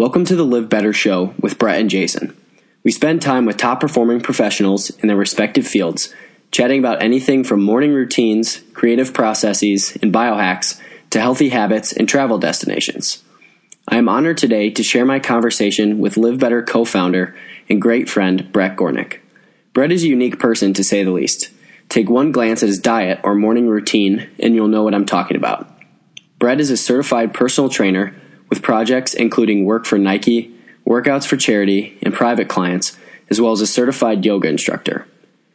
Welcome to the Live Better Show with Bret and Jason. We spend time with top performing professionals in their respective fields, chatting about anything from morning routines, creative processes, and biohacks to healthy habits and travel destinations. I am honored today to share my conversation with Live Better co founder and great friend Bret Gornik. Bret is a unique person to say the least. Take one glance at his diet or morning routine, and you'll know what I'm talking about. Bret is a certified personal trainer with projects including work for Nike, workouts for charity, and private clients, as well as a certified yoga instructor.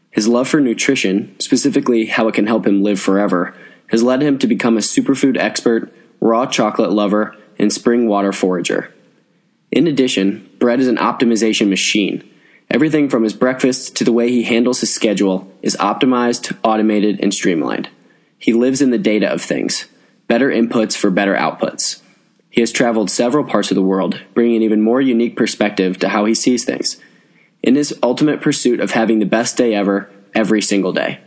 His love for nutrition, specifically how it can help him live forever, has led him to become a superfood expert, raw chocolate lover, and spring water forager. In addition, Bret is an optimization machine. Everything from his breakfast to the way he handles his schedule is optimized, automated, and streamlined. He lives in the data of things, better inputs for better outputs. He has traveled several parts of the world, bringing an even more unique perspective to how he sees things, in his ultimate pursuit of having the best day ever, every single day.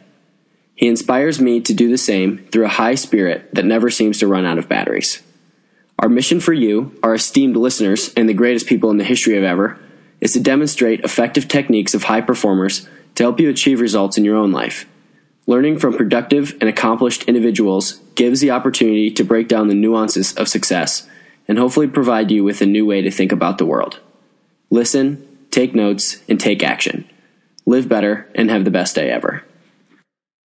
He inspires me to do the same through a high spirit that never seems to run out of batteries. Our mission for you, our esteemed listeners, and the greatest people in the history of ever, is to demonstrate effective techniques of high performers to help you achieve results in your own life. Learning from productive and accomplished individuals gives the opportunity to break down the nuances of success and hopefully provide you with a new way to think about the world. Listen, take notes, and take action. Live better and have the best day ever.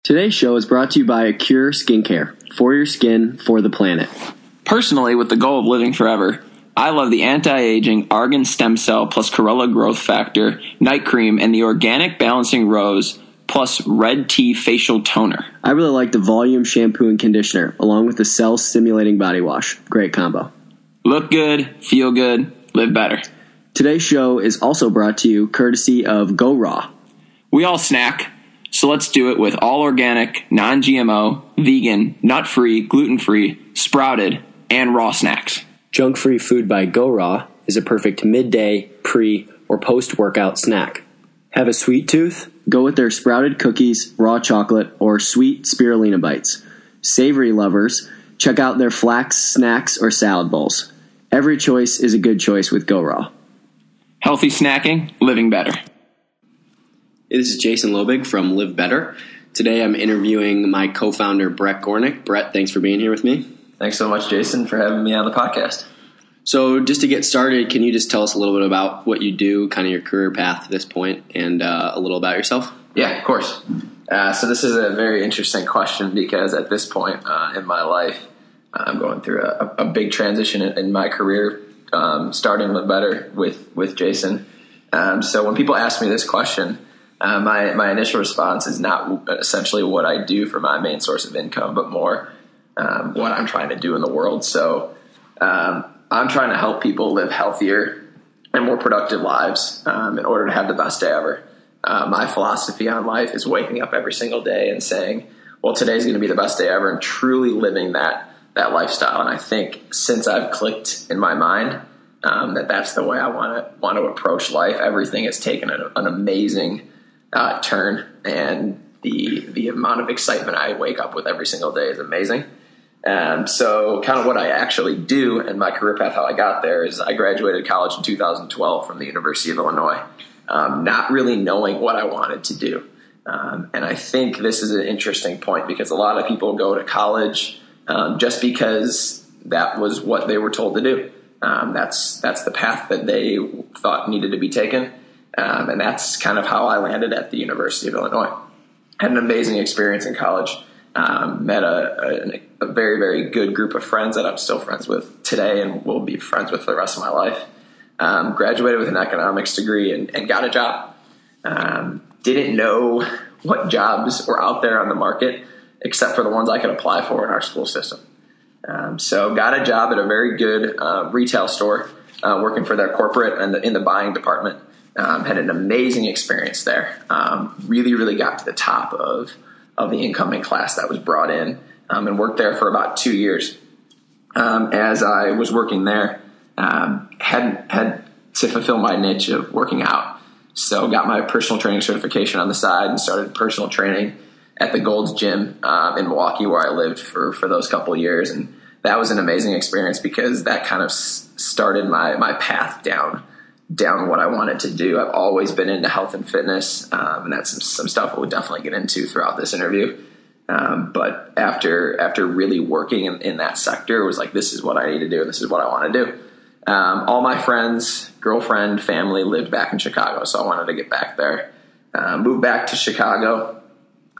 Today's show is brought to you by Cure Skincare for your skin, for the planet. Personally, with the goal of living forever, I love the anti-aging argan stem cell plus chlorella growth factor night cream and the organic balancing rose plus red tea facial toner. I really like the volume shampoo and conditioner along with the cell stimulating body wash. Great combo. Look good, feel good, live better. Today's show is also brought to you courtesy of Go Raw. We all snack, so let's do it with all organic, non GMO, vegan, nut free, gluten free, sprouted, and raw snacks. Junk free food by Go Raw is a perfect midday, pre, or post workout snack. Have a sweet tooth? Go with their sprouted cookies, raw chocolate, or sweet spirulina bites. Savory lovers, check out their flax snacks or salad bowls. Every choice is a good choice with Go Raw. Healthy snacking, living better. Hey, this is Jason Lobig from Live Better. Today I'm interviewing my co founder, Bret Gornik. Bret, thanks for being here with me. Thanks so much, Jason, for having me on the podcast. So, just to get started, can you just tell us a little bit about what you do, kind of your career path to this point, and uh, a little about yourself? Yeah, of course. Uh, so, this is a very interesting question because at this point uh, in my life, I'm going through a, a big transition in, my career, um, starting with better with with Jason. Um, so when people ask me this question, uh, my my initial response is not essentially what I do for my main source of income, but more um, what I'm trying to do in the world. So um, I'm trying to help people live healthier and more productive lives um, in order to have the best day ever. Uh, my philosophy on life is waking up every single day and saying, "Well, today's going to be the best day ever," and truly living that that lifestyle. And I think since I've clicked in my mind um, that that's the way I want to want to approach life, everything has taken an, an amazing uh, turn, and the the amount of excitement I wake up with every single day is amazing. Um, so, kind of what I actually do and my career path, how I got there is I graduated college in 2012 from the University of Illinois, um, not really knowing what I wanted to do. Um, and I think this is an interesting point because a lot of people go to college um, just because that was what they were told to do. Um, that's that's the path that they thought needed to be taken, um, and that's kind of how I landed at the University of Illinois. Had an amazing experience in college. Um, met a, a, a, very very good group of friends that I'm still friends with today, and will be friends with for the rest of my life. Um, graduated with an economics degree and, and got a job. Um, didn't know what jobs were out there on the market except for the ones I could apply for in our school system. Um, so got a job at a very good uh, retail store, uh, working for their corporate and the, in the buying department. Um, had an amazing experience there. Um, really, really got to the top of of the incoming class that was brought in, um, and worked there for about two years. Um, as I was working there, um, had had to fulfill my niche of working out. So got my personal training certification on the side and started personal training at the Gold's Gym um, in Milwaukee, where I lived for for those couple years, and that was an amazing experience because that kind of started my my path down down what I wanted to do. I've always been into health and fitness, um, and that's some, some, stuff we'll definitely get into throughout this interview. Um, but after after really working in, in, that sector, it was like this is what I need to do, this is what I want to do. Um, all my friends, girlfriend, family lived back in Chicago, so I wanted to get back there. Uh, moved back to Chicago.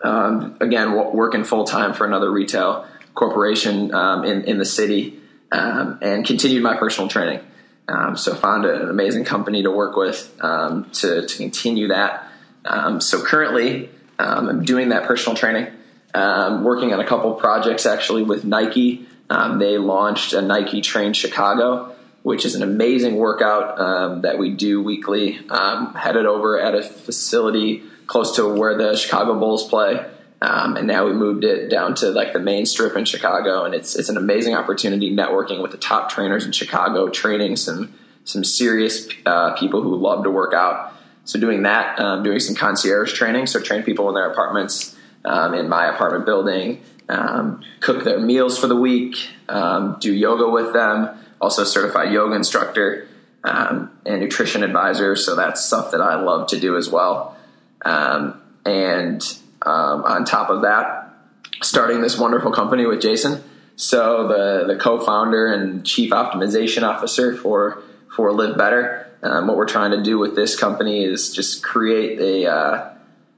Um, again, working full time for another retail corporation um, in in the city, um, and continued my personal training. Um, so found an amazing company to work with um, to, to continue that. Um, so currently, um, I'm doing that personal training, um, working on a couple projects actually with Nike. Um, they launched a Nike Train Chicago, which is an amazing workout that we do weekly. headed over at a facility close to where the Chicago Bulls play. Um, and now we moved it down to like the main strip in Chicago, and it's it's an amazing opportunity networking with the top trainers in Chicago, training some some serious uh, people who love to work out. So doing that, um, doing some concierge training, so train people in their apartments, um, in my apartment building, um, cook their meals for the week, um, do yoga with them, also certified yoga instructor um, and nutrition advisor. So that's stuff that I love to do as well. And um, on top of that, starting this wonderful company with Jason. So the the co-founder and chief optimization officer for for Live Better. Um, what we're trying to do with this company is just create a uh,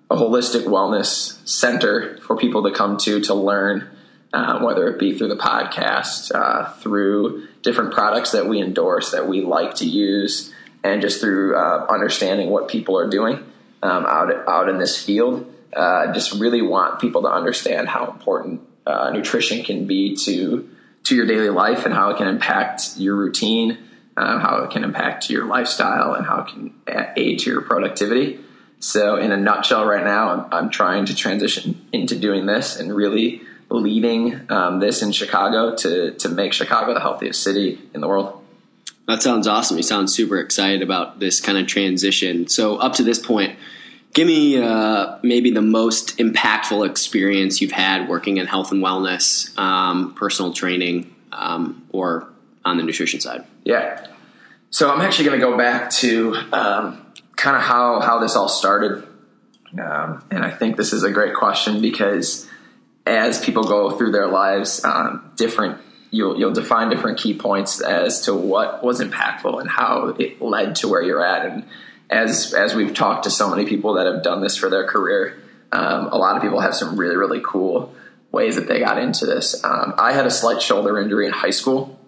a holistic wellness center for people to come to to learn, uh, whether it be through the podcast, uh, through different products that we endorse that we like to use, and just through uh, understanding what people are doing um, out out in this field uh, just really want people to understand how important uh, nutrition can be to to your daily life and how it can impact your routine, uh, how it can impact your lifestyle, and how it can aid to your productivity. So, in a nutshell, right now, I'm, I'm trying to transition into doing this and really leading um, this in Chicago to to make Chicago the healthiest city in the world. That sounds awesome. You sound super excited about this kind of transition. So, up to this point, Give me uh, maybe the most impactful experience you've had working in health and wellness, um, personal training, um, or on the nutrition side. Yeah. So I'm actually going to go back to um, kind of how how this all started, um, and I think this is a great question because as people go through their lives, um, different you'll you'll define different key points as to what was impactful and how it led to where you're at and as as we've talked to so many people that have done this for their career, um, a lot of people have some really really cool ways that they got into this. Um, I had a slight shoulder injury in high school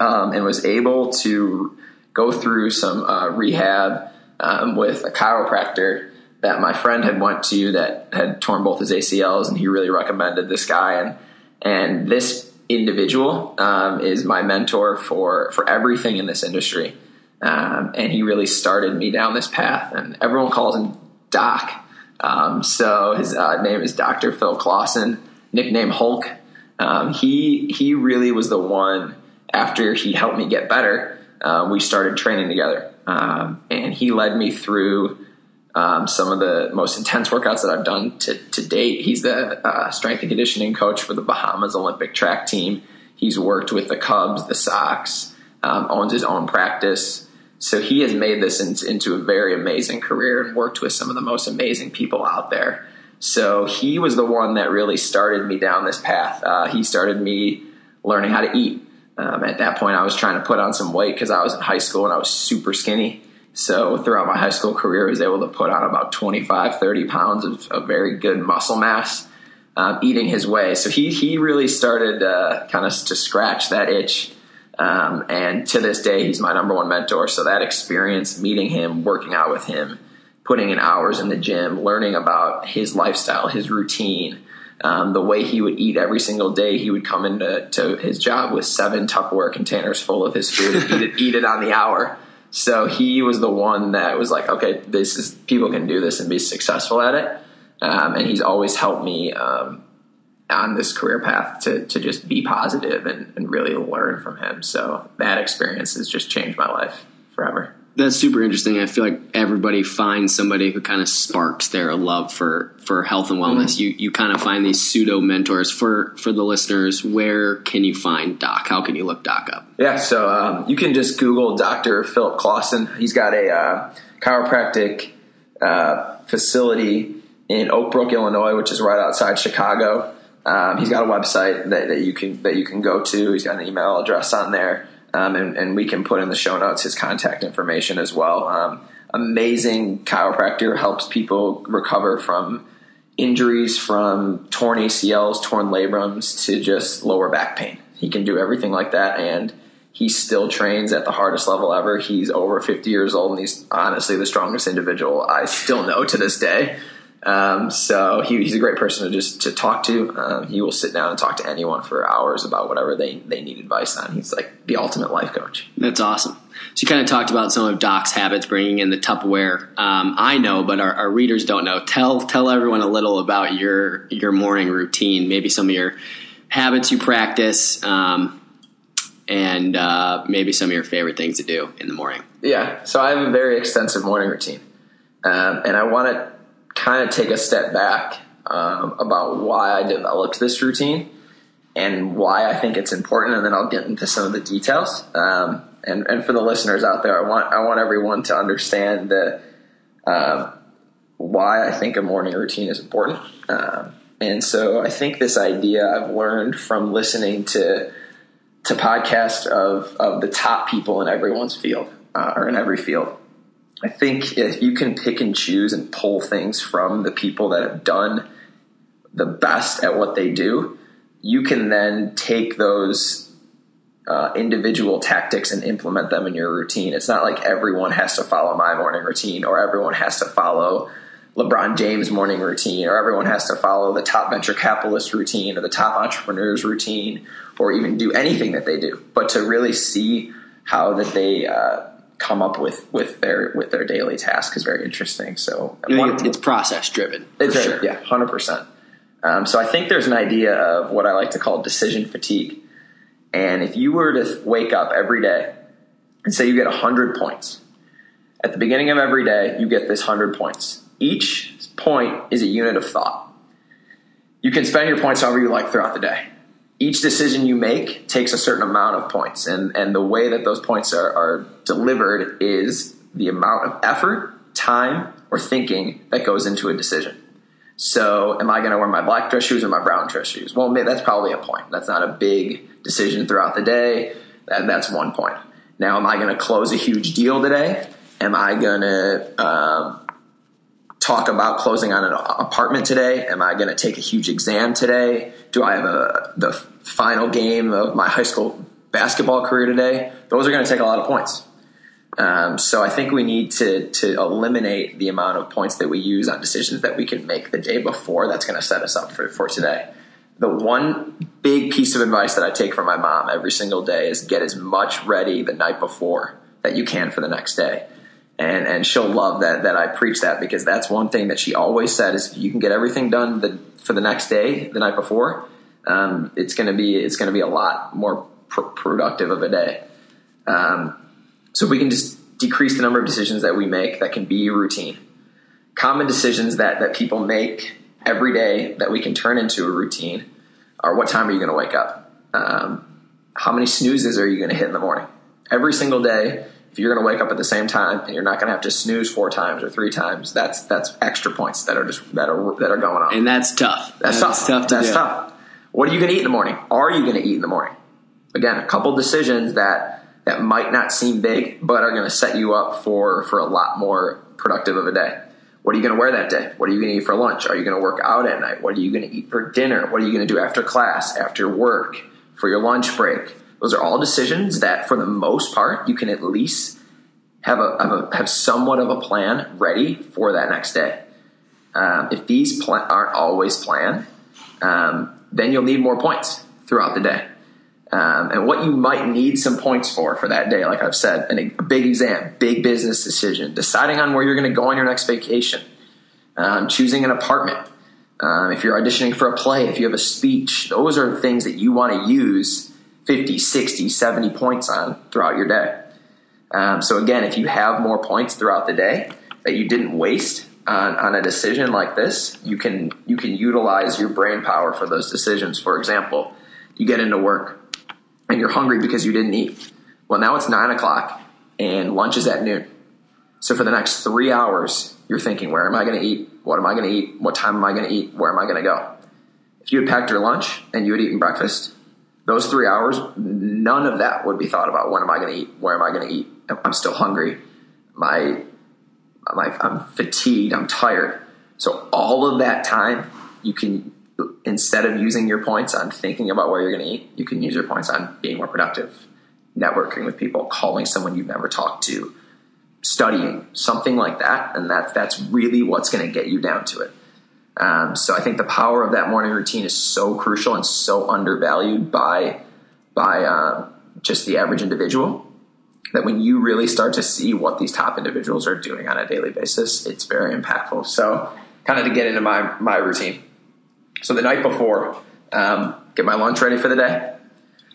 um, and was able to go through some uh, rehab um, with a chiropractor that my friend had went to that had torn both his ACLs, and he really recommended this guy and and this individual um, is my mentor for for everything in this industry. Um, and he really started me down this path. And everyone calls him Doc. Um, so his uh, name is Dr. Phil Clausen, nickname Hulk. Um, he he really was the one. After he helped me get better, uh, we started training together, um, and he led me through um, some of the most intense workouts that I've done to, to date. He's the uh, strength and conditioning coach for the Bahamas Olympic track team. He's worked with the Cubs, the Sox, um, owns his own practice. So he has made this into a very amazing career and worked with some of the most amazing people out there. So he was the one that really started me down this path. Uh, he started me learning how to eat. Um, at that point, I was trying to put on some weight because I was in high school and I was super skinny. So throughout my high school career, I was able to put on about 25, 30 pounds of, of very good muscle mass um, eating his way. So he, he really started uh, kind of to scratch that itch um, and to this day, he's my number one mentor. So that experience, meeting him, working out with him, putting in hours in the gym, learning about his lifestyle, his routine, um, the way he would eat every single day. He would come into to his job with seven Tupperware containers full of his food and eat, it, eat it on the hour. So he was the one that was like, okay, this is people can do this and be successful at it. Um, and he's always helped me um, on this career path to, to just be positive and, and really learn from him. So that experience has just changed my life forever. That's super interesting. I feel like everybody finds somebody who kind of sparks their love for, for health and wellness. Mm-hmm. You you kind of find these pseudo mentors for for the listeners. Where can you find Doc? How can you look Doc up? Yeah, so um, you can just Google Dr. Philip Clausen. He's got a uh, chiropractic uh, facility in Oak Brook, Illinois, which is right outside Chicago. Um, he's got a website that, that you can that you can go to. He's got an email address on there, um, and, and, we can put in the show notes his contact information as well. Um, amazing chiropractor helps people recover from injuries, from torn ACLs, torn labrums, to just lower back pain. He can do everything like that, and he still trains at the hardest level ever. He's over 50 years old, and he's honestly the strongest individual I still know to this day. Um, so he, he's a great person to just to talk to. Um, he will sit down and talk to anyone for hours about whatever they, they need advice on. He's like the ultimate life coach. That's awesome. So you kind of talked about some of Doc's habits, bringing in the Tupperware. Um, I know, but our, our, readers don't know. Tell tell everyone a little about your your morning routine. Maybe some of your habits you practice, um, and uh, maybe some of your favorite things to do in the morning. Yeah. So I have a very extensive morning routine, um, and I want to kind of take a step back um, about why I developed this routine and why I think it's important, and then I'll get into some of the details. Um, and, and for the listeners out there, I want I want everyone to understand the um, why I think a morning routine is important. Um, and so I think this idea I've learned from listening to to podcasts of of the top people in everyone's field uh, or in every field. I think if you can pick and choose and pull things from the people that have done the best at what they do, you can then take those uh, individual tactics and implement them in your routine. It's not like everyone has to follow my morning routine or everyone has to follow LeBron James morning routine or everyone has to follow the top venture capitalist routine or the top entrepreneurs routine or even do anything that they do, but to really see how that they uh, come up with with their with their daily task is very interesting. So one, it's process driven. It's sure. yeah, hundred um, percent. So I think there's an idea of what I like to call decision fatigue. And if you were to wake up every day and say you get 100 points, at the beginning of every day, you get this 100 points. Each point is a unit of thought. You can spend your points however you like throughout the day each decision you make takes a certain amount of points, and and the way that those points are, are delivered is the amount of effort, time, or thinking that goes into a decision. So, am I going to wear my black dress shoes or my brown dress shoes? Well, that's probably a point. That's not a big decision throughout the day. That, that's one point. Now, am I going to close a huge deal today? Am I going to um, talk about closing on an apartment today? Am I going to take a huge exam today? Do I have a the final game of my high school basketball career today? Those are going to take a lot of points. Um, so I think we need to to eliminate the amount of points that we use on decisions that we can make the day before. That's going to set us up for, for today. The one big piece of advice that I take from my mom every single day is get as much ready the night before that you can for the next day and and she'll love that that I preach that because that's one thing that she always said is you can get everything done the, for the next day the night before um, it's to be it's to be a lot more pr- productive of a day. Um, so we can just decrease the number of decisions that we make that can be routine. Common decisions that that people make every day that we can turn into a routine are what time are you going to wake up? Um, how many snoozes are you going to hit in the morning? Every single day if you're going to wake up at the same time and you're not going to have to snooze four times or three times, that's that's extra points that are just that are that are going on. And that's tough. That's, that's tough. tough that's do. tough. What are you going to eat in the morning? Are you going to eat in the morning? Again, a couple decisions that that might not seem big, but are going to set you up for for a lot more productive of a day. What are you going to wear that day? What are you going to eat for lunch? Are you going to work out at night? What are you going to eat for dinner? What are you going to do after class, after work, for your lunch break? Those are all decisions that, for the most part, you can at least have a have, a, have somewhat of a plan ready for that next day. Um, if these pl- aren't always planned, um, then you'll need more points throughout the day. Um, and what you might need some points for for that day, like I've said, a big exam, big business decision, deciding on where you're going to go on your next vacation, um, choosing an apartment, um, if you're auditioning for a play, if you have a speech, those are things that you want to use 50, 60, 70 points on throughout your day. Um, so again, if you have more points throughout the day that you didn't waste on, on a decision like this, you can you can utilize your brain power for those decisions. For example, you get into work and you're hungry because you didn't eat. Well, now it's nine o'clock and lunch is at noon. So for the next three hours, you're thinking, where am I going to eat? What am I going to eat? What time am I going to eat? Where am I going to go? If you had packed your lunch and you had eaten breakfast, those three hours, none of that would be thought about. When am I going to eat? Where am I going to eat? I'm still hungry. My, my, I'm fatigued. I'm tired. So all of that time, you can instead of using your points on thinking about where you're going to eat, you can use your points on being more productive, networking with people, calling someone you've never talked to, studying, something like that. And that, that's really what's going to get you down to it. Um, so I think the power of that morning routine is so crucial and so undervalued by by uh, just the average individual that when you really start to see what these top individuals are doing on a daily basis, it's very impactful. So, kind of to get into my my routine. So the night before, um, get my lunch ready for the day.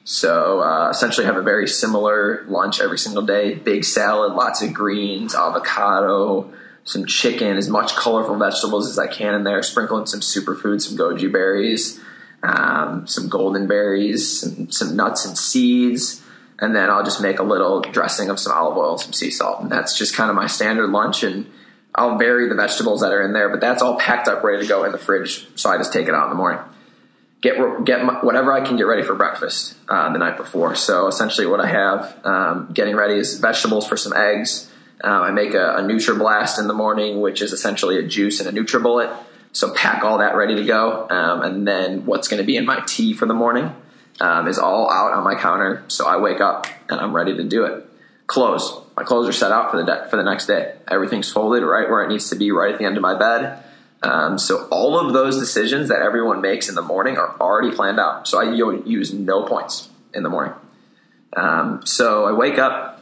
So uh, essentially, have a very similar lunch every single day: big salad, lots of greens, avocado, some chicken, as much colorful vegetables as I can in there, sprinkle in some superfoods, some goji berries, um, some golden berries, some, some nuts and seeds, and then I'll just make a little dressing of some olive oil, some sea salt, and that's just kind of my standard lunch. And I'll vary the vegetables that are in there, but that's all packed up, ready to go in the fridge. So I just take it out in the morning. Get get my, whatever I can get ready for breakfast uh, the night before. So essentially, what I have um, getting ready is vegetables for some eggs um, I make a, a NutriBlast in the morning, which is essentially a juice and a NutriBullet. So pack all that ready to go, um, and then what's going to be in my tea for the morning um, is all out on my counter. So I wake up and I'm ready to do it. Clothes, my clothes are set out for the de- for the next day. Everything's folded right where it needs to be, right at the end of my bed. Um, so all of those decisions that everyone makes in the morning are already planned out. So I use no points in the morning. Um, so I wake up,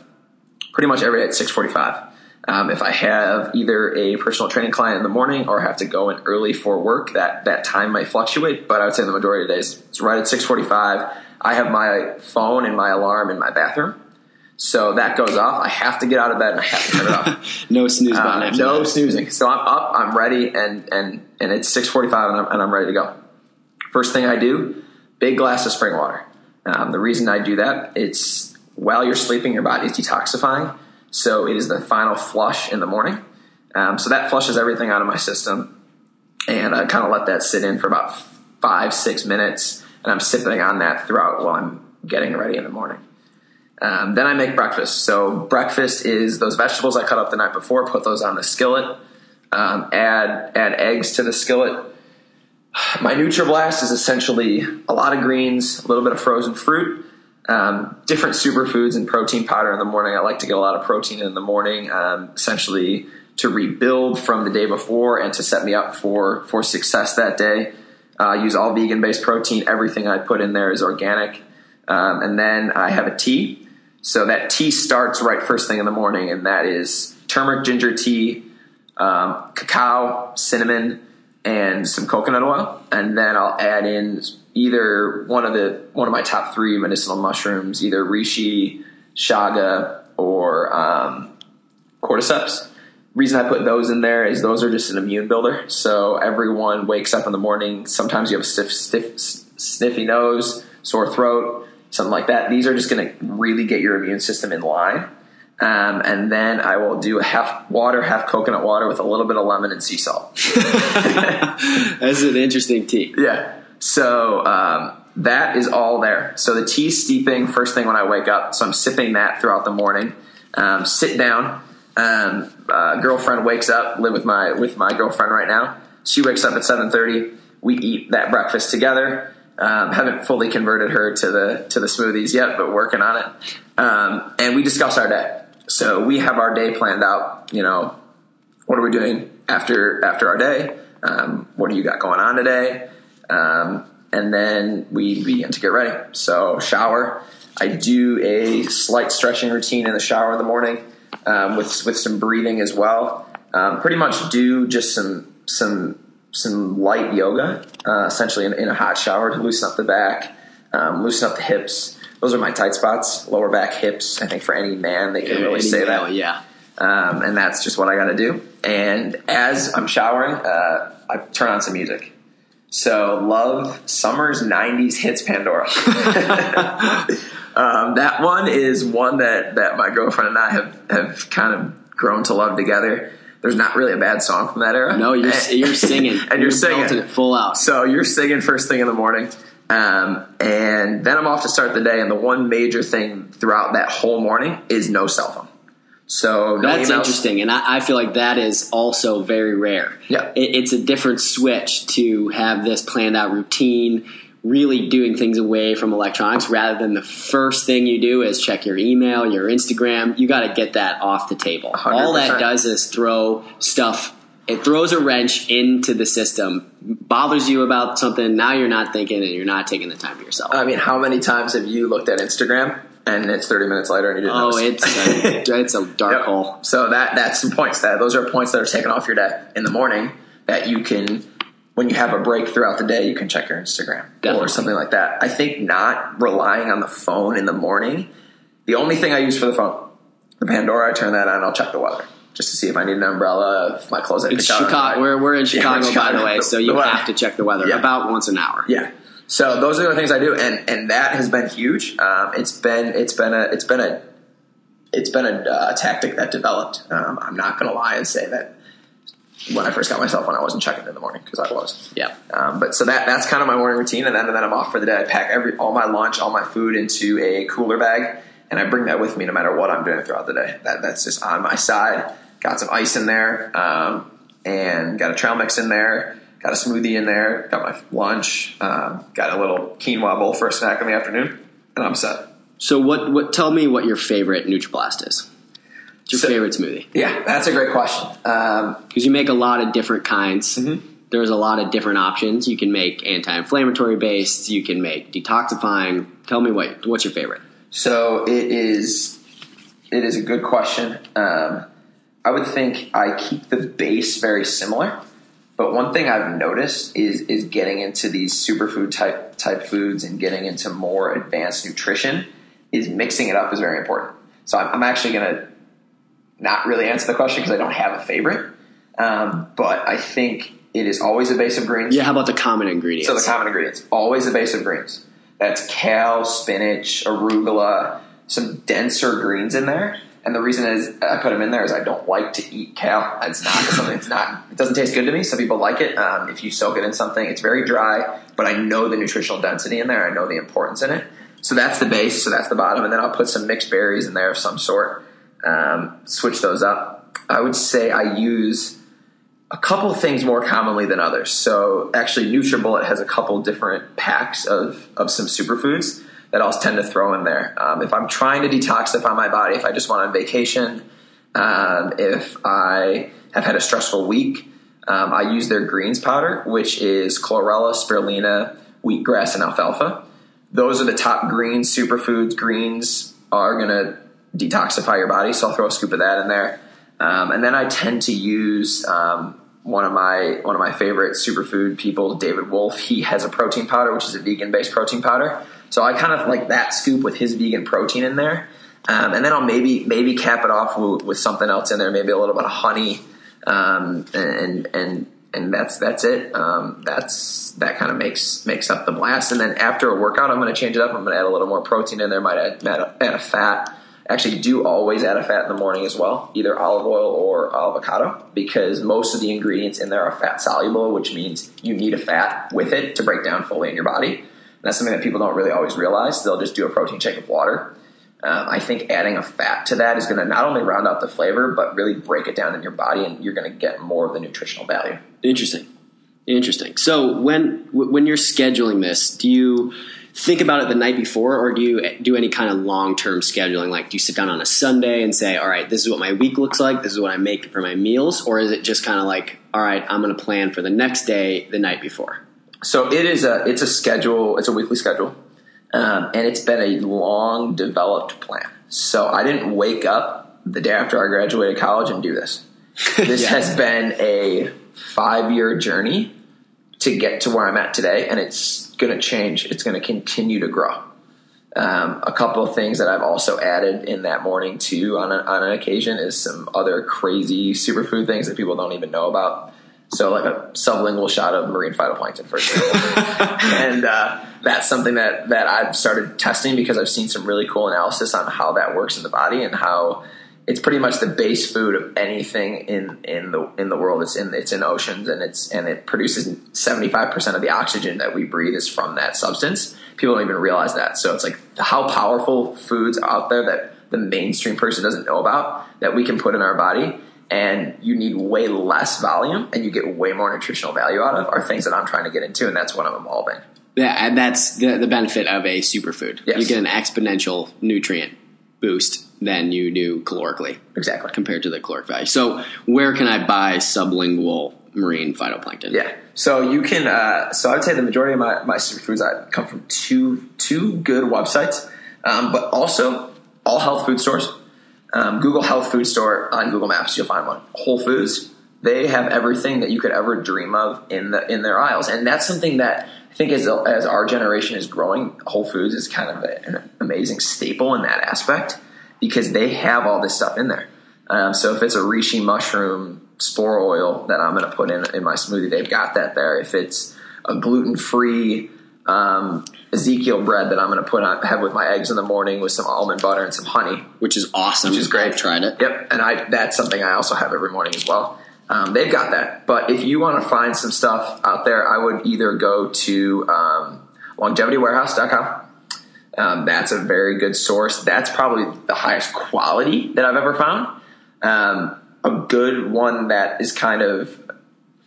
pretty much every day at 645. Um, if I have either a personal training client in the morning or have to go in early for work, that, that time might fluctuate, but I would say the majority of days it's right at 645. I have my phone and my alarm in my bathroom. So that goes off. I have to get out of bed and I have to turn it off. no snooze button. Uh, no that. snoozing. So I'm up, I'm ready, and and and it's 6:45, and I'm, and I'm ready to go. First thing I do, big glass of spring water. Um, the reason I do that, it's while you're sleeping, your body is detoxifying. So it is the final flush in the morning. Um, so that flushes everything out of my system. And I kind of let that sit in for about five, six minutes. And I'm sipping on that throughout while I'm getting ready in the morning. Um, then I make breakfast. So breakfast is those vegetables I cut up the night before, put those on the skillet, um, add add eggs to the skillet. My NutriBlast is essentially a lot of greens, a little bit of frozen fruit, um, different superfoods and protein powder in the morning. I like to get a lot of protein in the morning, um, essentially to rebuild from the day before and to set me up for for success that day. Uh, I use all vegan based protein. Everything I put in there is organic, um, and then I have a tea. So that tea starts right first thing in the morning, and that is turmeric ginger tea, um, cacao, cinnamon, and some coconut oil, and then I'll add in either one of the one of my top three medicinal mushrooms, either reishi, chaga, or um, cordyceps. Reason I put those in there is those are just an immune builder. So everyone wakes up in the morning. Sometimes you have a stiff, stiff, sniffy nose, sore throat, something like that. These are just going to really get your immune system in line. Um, and then I will do a half water, half coconut water with a little bit of lemon and sea salt. That's an interesting tea. Yeah. So um, that is all there. So the tea steeping first thing when I wake up. So I'm sipping that throughout the morning. Um, sit down. Um, uh, girlfriend wakes up. Live with my with my girlfriend right now. She wakes up at 7:30. We eat that breakfast together. Um, haven't fully converted her to the to the smoothies yet, but working on it. Um, and we discuss our day. So we have our day planned out. You know, what are we doing after after our day? Um, what do you got going on today? Um, and then we begin to get ready. So shower. I do a slight stretching routine in the shower in the morning um, with with some breathing as well. Um, pretty much do just some some some light yoga, uh, essentially in, in, a hot shower to loosen up the back, um, loosen up the hips, those are my tight spots, lower back, hips. I think for any man, they can really say male, that. Yeah. Um, and that's just what I got to do. And as I'm showering, uh, I turn on some music. So love Summer's '90s hits Pandora. um, that one is one that that my girlfriend and I have have kind of grown to love together. There's not really a bad song from that era. No, you're And- you're singing and you're, singing it full out. so you're singing first thing in the morning. Um, and then I'm off to start the day. And the one major thing throughout that whole morning is no cell phone. So no That's emails. interesting, and I, I feel like that is also very rare. Yeah. It, it's a different switch to have this planned out routine, really doing things away from electronics rather than the first thing you do is check your email, your Instagram. You got to get that off the table. All that does is throw stuff. It throws a wrench into the system, bothers you about something. Now you're not thinking, and you're not taking the time for yourself. I mean, how many times have you looked at Instagram and it's 30 minutes later and you didn't oh, notice? it's a, it's a dark Yep. hole. So that that's some points that those are points that are taken off your day in the morning that you can when you have a break throughout the day you can check your Instagram Definitely. or something like that. I think not relying on the phone in the morning. The only thing I use for the phone, the Pandora, I turn that on, I'll check the weather. Just to see if I need an umbrella, if my clothes I It's picked out are Chicago. We're, we're in Yeah, we're in Chicago, by Chicago. the way, so you The have to check the weather Yeah. about once an hour. Yeah. So those are the things I do, and and that has been huge. Um, it's been it's been a it's been a it's been a uh, tactic that developed. Um, I'm not going to lie and say that when I first got my cell phone, I wasn't checking it in the morning because I was. Yeah. Um, but so that that's kind of my morning routine, and then and then I'm off for the day. I pack every all my lunch, all my food into a cooler bag, and I bring that with me no matter what I'm doing throughout the day. That that's just on my side. Got some ice in there, um, and got a trail mix in there. Got a smoothie in there. Got my lunch. Um, got a little quinoa bowl for a snack in the afternoon, and I'm set. So what? What? Tell me what your favorite NutriBlast is. What's your So- favorite smoothie? Yeah, that's a great question. Um, Because you make a lot of different kinds. Mm-hmm. There's a lot of different options. You can make anti-inflammatory based. You can make detoxifying. Tell me what. What's your favorite? So it is. It is a good question. Um, I would think I keep the base very similar, but one thing I've noticed is is getting into these superfood type type foods and getting into more advanced nutrition is mixing it up is very important. So I'm, I'm actually going to not really answer the question because I don't have a favorite, um, but I think it is always a base of greens. Yeah. How about the common ingredients? So the common ingredients, always a base of greens. That's kale, spinach, arugula, some denser greens in there. And the reason is I put them in there is I don't like to eat kale. It's not something. It's not. It doesn't taste good to me. Some people like it. Um, if you soak it in something, it's very dry. But I know the nutritional density in there. I know the importance in it. So that's the base. So that's the bottom, and then I'll put some mixed berries in there of some sort. Um, switch those up. I would say I use a couple things more commonly than others. So actually, NutriBullet has a couple different packs of of some superfoods that I'll tend to throw in there. Um, if I'm trying to detoxify my body, if I just want on vacation, um, if I have had a stressful week, um, I use their greens powder, which is chlorella, spirulina, wheatgrass, and alfalfa. Those are the top green superfoods. Greens are going to detoxify your body, so I'll throw a scoop of that in there. Um, and then I tend to use um, one of my one of my favorite superfood people, David Wolfe. He has a protein powder, which is a vegan based protein powder. So I kind of like that scoop with his vegan protein in there, um, and then I'll maybe maybe cap it off with, with something else in there, maybe a little bit of honey, um, and and and that's that's it. Um, that's that kind of makes makes up the blast. And then after a workout, I'm going to change it up. I'm going to add a little more protein in there. Might add, add, a, add a fat. Actually, do always add a fat in the morning as well, either olive oil or avocado, because most of the ingredients in there are fat soluble, which means you need a fat with it to break down fully in your body. That's something that people don't really always realize. They'll just do a protein shake with water. Um, I think adding a fat to that is going to not only round out the flavor, but really break it down in your body, and you're going to get more of the nutritional value. Interesting. Interesting. So when when you're scheduling this, do you think about it the night before, or do you do any kind of long term scheduling? Like, do you sit down on a Sunday and say, "All right, this is what my week looks like. This is what I make for my meals," or is it just kind of like, "All right, I'm going to plan for the next day the night before"? So it is a it's a schedule. It's a weekly schedule, um, and it's been a long developed plan. So I didn't wake up the day after I graduated college and do this. This Yeah. has been a five year journey to get to where I'm at today, and it's going to change. It's going to continue to grow. Um, a couple of things that I've also added in that morning too on, a, on an occasion is some other crazy superfood things that people don't even know about. So like a sublingual shot of marine phytoplankton, for example, and uh, that's something that that I've started testing because I've seen some really cool analysis on how that works in the body and how it's pretty much the base food of anything in, in the in the world. It's in it's in oceans and it's and it produces seventy five percent of the oxygen that we breathe is from that substance. People don't even realize that. So it's like how powerful foods out there that the mainstream person doesn't know about that we can put in our body and you need way less volume and you get way more nutritional value out of are things that I'm trying to get into and that's what I'm evolving. Yeah, and that's the, the benefit of a superfood. Yes. You get an exponential nutrient boost than you do calorically Exactly. compared to the caloric value. So, where can I buy sublingual marine phytoplankton? Yeah. So you can. Uh, so I would say the majority of my, my superfoods I come from two two good websites, um, but also all health food stores. Um, Google Health Food Store on Google Maps, you'll find one. Whole Foods, they have everything that you could ever dream of in the in their aisles, and that's something that I think as as our generation is growing, Whole Foods is kind of a, an amazing staple in that aspect because they have all this stuff in there. Um, so if it's a reishi mushroom spore oil that I'm going to put in in my smoothie, they've got that there. If it's a gluten free um, Ezekiel bread that I'm going to put on have with my eggs in the morning with some almond butter and some honey, Which is awesome. which is great. I've tried it. Yep, and I that's something I also have every morning as well. Um, they've got that, but if you want to find some stuff out there, I would either go to um, longevitywarehouse.com. Um, that's a very good source. That's probably the highest quality that I've ever found. Um, a good one that is kind of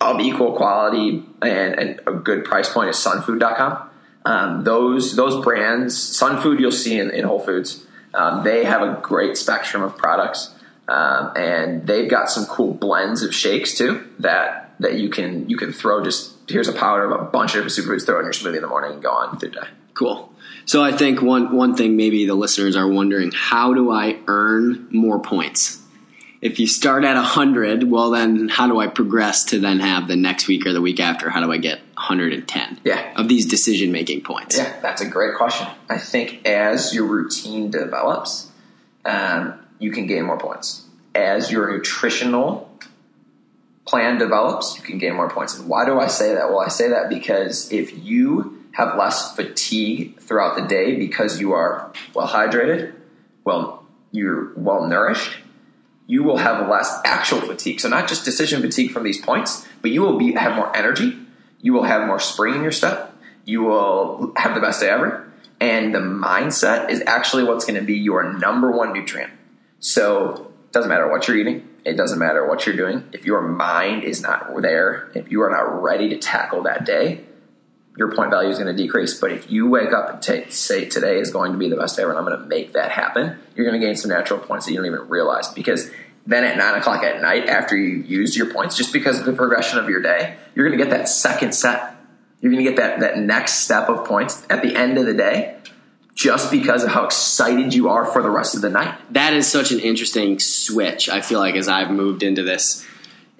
of equal quality and, and a good price point is sunfood.com. Um, those those brands, Sunfood, you'll see in, in Whole Foods. Um, they have a great spectrum of products, um, and they've got some cool blends of shakes too that that you can you can throw. Just here's a powder of a bunch of superfoods, throw in your smoothie in the morning, and go on through the day. Cool. So I think one one thing maybe the listeners are wondering: How do I earn more points? If you start at hundred, well, then how do I progress to then have the next week or the week after? How do I get 110? Yeah. Of these decision making points. Yeah, that's a great question. I think as your routine develops, um, you can gain more points. As your nutritional plan develops, you can gain more points. And why do I say that? Well, I say that because if you have less fatigue throughout the day because you are well hydrated, well, you're well nourished, you will have less actual fatigue. So not just decision fatigue from these points, but you will be have more energy. You will have more spring in your step. You will have the best day ever. And the mindset is actually what's going to be your number one nutrient. So it doesn't matter what you're eating. It doesn't matter what you're doing. If your mind is not there, if you are not ready to tackle that day, your point value is going to decrease. But if you wake up and take, say today is going to be the best day ever and I'm going to make that happen, you're going to gain some natural points that you don't even realize because then at nine o'clock at night after you used your points, just because of the progression of your day, you're going to get that second set. You're going to get that, that next step of points at the end of the day just because of how excited you are for the rest of the night. That is such an interesting switch. I feel like as I've moved into this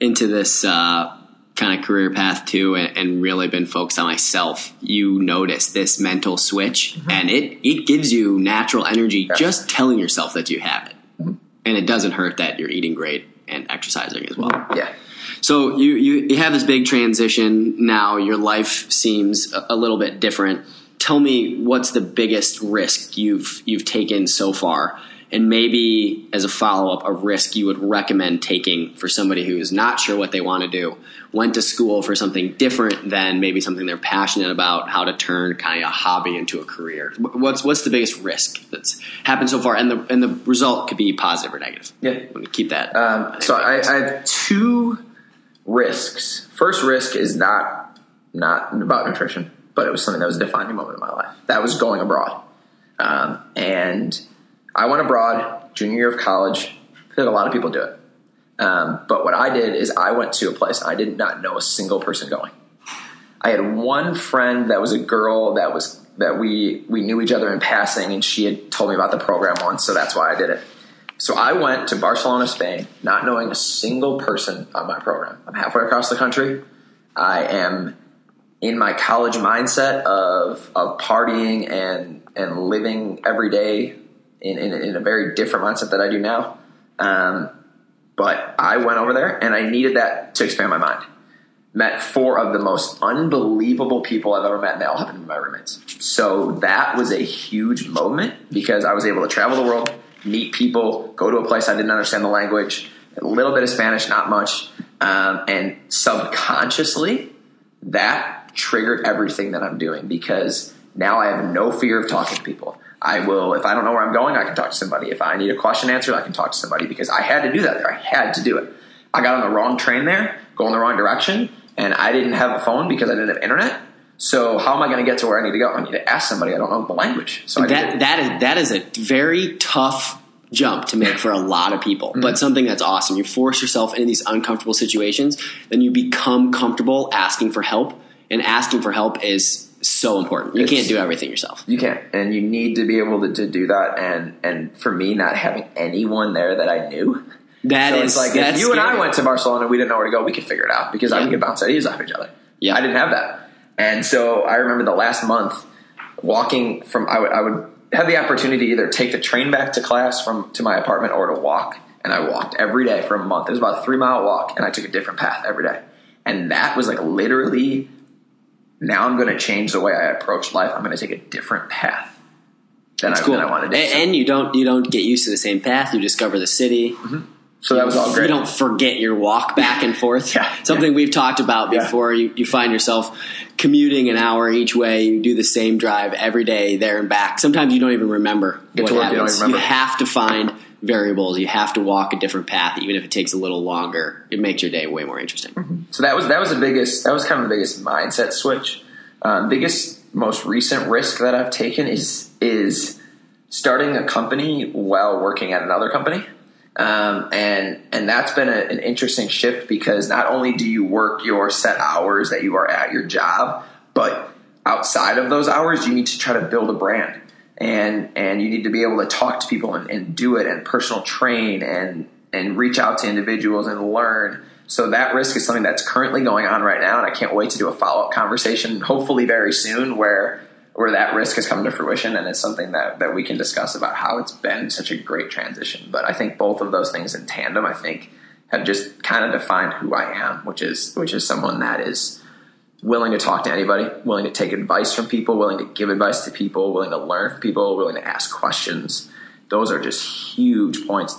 into this uh, kind of career path too, and, and, really been focused on myself, you notice this mental switch, mm-hmm. and it it gives you natural energy yeah. just telling yourself that you have it, mm-hmm. and it doesn't hurt that you're eating great and exercising as well. Yeah. So you, you, you have this big transition now. Your life seems a, a little bit different. Tell me what's the biggest risk you've you've taken so far, and maybe as a follow up, a risk you would recommend taking for somebody who's not sure what they want to do, went to school for something different than maybe something they're passionate about, how to turn kind of a hobby into a career. What's what's the biggest risk that's happened so far, and the and the result could be positive or negative. Yeah, Let me keep that. Um, so I, I have two risks. First risk is not not about nutrition, but it was something that was a defining moment in my life. That was going abroad, um, and I went abroad junior year of college. I think a lot of people do it, um, but what I did is I went to a place I did not know a single person going. I had one friend that was a girl that was that we we knew each other in passing, and she had told me about the program once, so that's why I did it. So I went to Barcelona, Spain, not knowing a single person on my program. I'm halfway across the country. I am in my college mindset of of partying and and living every day in, in, in a very different mindset that I do now. Um, but I went over there and I needed that to expand my mind. Met four of the most unbelievable people I've ever met, and they all happened to be my roommates. So that was a huge moment because I was able to travel the world, meet people, go to a place I didn't understand the language, a little bit of Spanish, not much, um, and subconsciously that triggered everything that I'm doing because now I have no fear of talking to people. I will, if I don't know where I'm going, I can talk to somebody. If I need a question answered, I can talk to somebody because I had to do that there. I had to do it. I got on the wrong train there, going the wrong direction, and I didn't have a phone because I didn't have internet. So how am I going to get to where I need to go? I need to ask somebody. I don't know the language. So that that is that is a very tough jump to make for a lot of people, mm-hmm. but something that's awesome. You force yourself into these uncomfortable situations, then you become comfortable asking for help, and asking for help is so important. You it's, can't do everything yourself. You can't, and you need to be able to, to do that. And and for me, not having anyone there that I knew. That so is like if you scary. and I went to Barcelona we didn't know where to go, we could figure it out because yeah. I could bounce ideas off each other. Yeah, I didn't have that, and so I remember the last month walking from. I would I would have the opportunity to either take the train back to class from to my apartment or to walk, and I walked every day for a month. It was about a three mile walk, and I took a different path every day, and that was like literally now I'm going to change the way I approach life. I'm going to take a different path than, I, cool. than I wanted to. And, and, you don't you don't get used to the same path. You discover the city. Mm-hmm. So that was all great. You don't forget your walk back and forth. yeah, Something yeah. we've talked about before. Yeah. You, you find yourself commuting an hour each way. You do the same drive every day there and back. Sometimes you don't even remember Get what happens. Remember. you have to find variables. You have to walk a different path, even if it takes a little longer. It makes your day way more interesting. Mm-hmm. So that was that was the biggest. That was kind of the biggest mindset switch um, biggest, most recent risk that I've taken is is starting a company while working at another company. Um, and and that's been a, an interesting shift because not only do you work your set hours that you are at your job, but outside of those hours, you need to try to build a brand, and and you need to be able to talk to people and, and do it and personal train and and reach out to individuals and learn. So that risk is something that's currently going on right now, and I can't wait to do a follow up conversation, hopefully very soon, where where that risk has come to fruition, and it's something that that we can discuss about how it's been such a great transition. But I think both of those things in tandem, I think, have just kind of defined who I am, which is which is someone that is willing to talk to anybody, willing to take advice from people, willing to give advice to people, willing to learn from people, willing to ask questions. Those are just huge points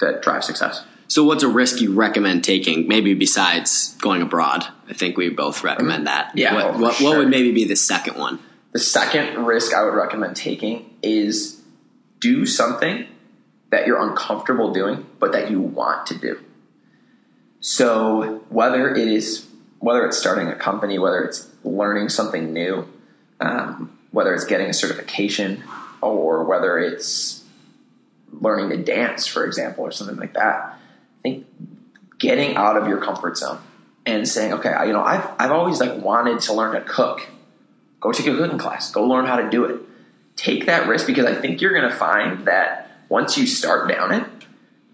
that drive success. So, what's a risk you recommend taking? Maybe besides going abroad, I think we both recommend mm-hmm. that. Yeah. What, oh, what, sure. what would maybe be the second one? The second risk I would recommend taking is do something that you're uncomfortable doing, but that you want to do. So, whether it is whether it's starting a company, whether it's learning something new, um, whether it's getting a certification, or whether it's learning to dance, for example, or something like that I think getting out of your comfort zone and saying, okay, you know, I've I've always like wanted to learn to cook. Go take a cooking class. Go learn how to do it. Take that risk because I think you're going to find that once you start down it,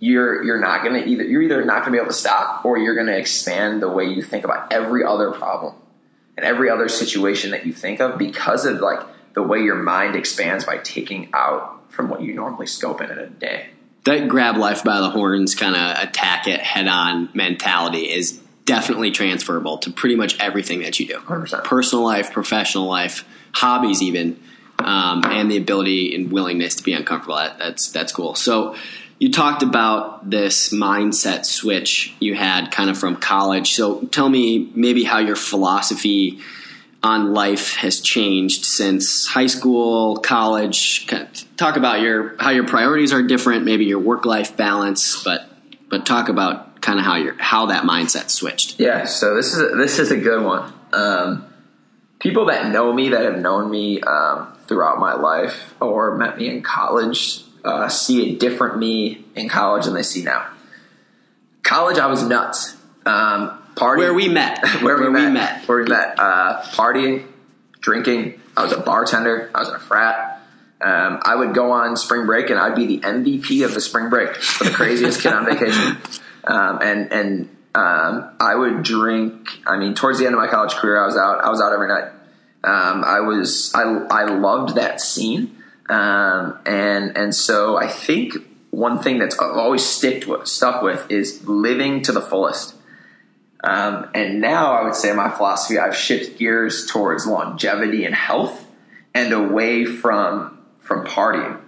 you're you're not going to either you're either not going to be able to stop or you're going to expand the way you think about every other problem and every other situation that you think of because of like the way your mind expands by taking out from what you normally scope in in a day. That grab life by the horns kind of attack it head on mentality is definitely transferable to pretty much everything that you do. 100%. personal life professional life hobbies even um, and the ability and willingness to be uncomfortable. That, that's that's cool. So you talked about this mindset switch you had kind of from college so tell me maybe how your philosophy on life has changed since high school, college. Talk about your how your priorities are different, maybe your work life balance, but but talk about kind of how your how that mindset switched. Yeah, so this is a, this is a good one. Um, people that know me, that have known me um, throughout my life, or met me in college, uh, see a different me in college than they see now. College, I was nuts. Um, partying. Where we met. where, we, met, we met. Where we met. Uh, partying, drinking. I was a bartender. I was in a frat. Um, I would go on spring break and I'd be the MVP of the spring break for the craziest kid on vacation. Um, and and um, I would drink. I mean, towards the end of my college career, I was out. I was out every night. Um, I was. I I loved that scene. Um, and and so I think one thing that's always sticked with, stuck with is living to the fullest. Um, and now I would say my philosophy, I've shifted gears towards longevity and health and away from from partying.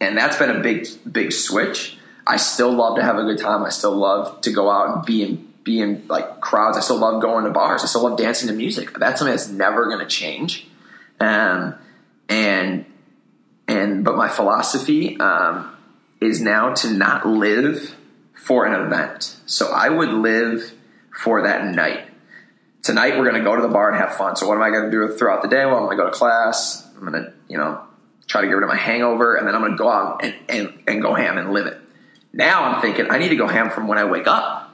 And that's been a big big switch. I still love to have a good time. I still love to go out and be in be in like crowds. I still love going to bars. I still love dancing to music. That's something that's never going to change. Um, and and but my philosophy um, is now to not live for an event. So I would live for that night. Tonight we're going to go to the bar and have fun. So what am I going to do throughout the day? Well, I'm going to go to class. I'm going to, you know, try to get rid of my hangover, and then I'm going to go out and, and, and go ham and live it. Now I'm thinking I need to go ham from when I wake up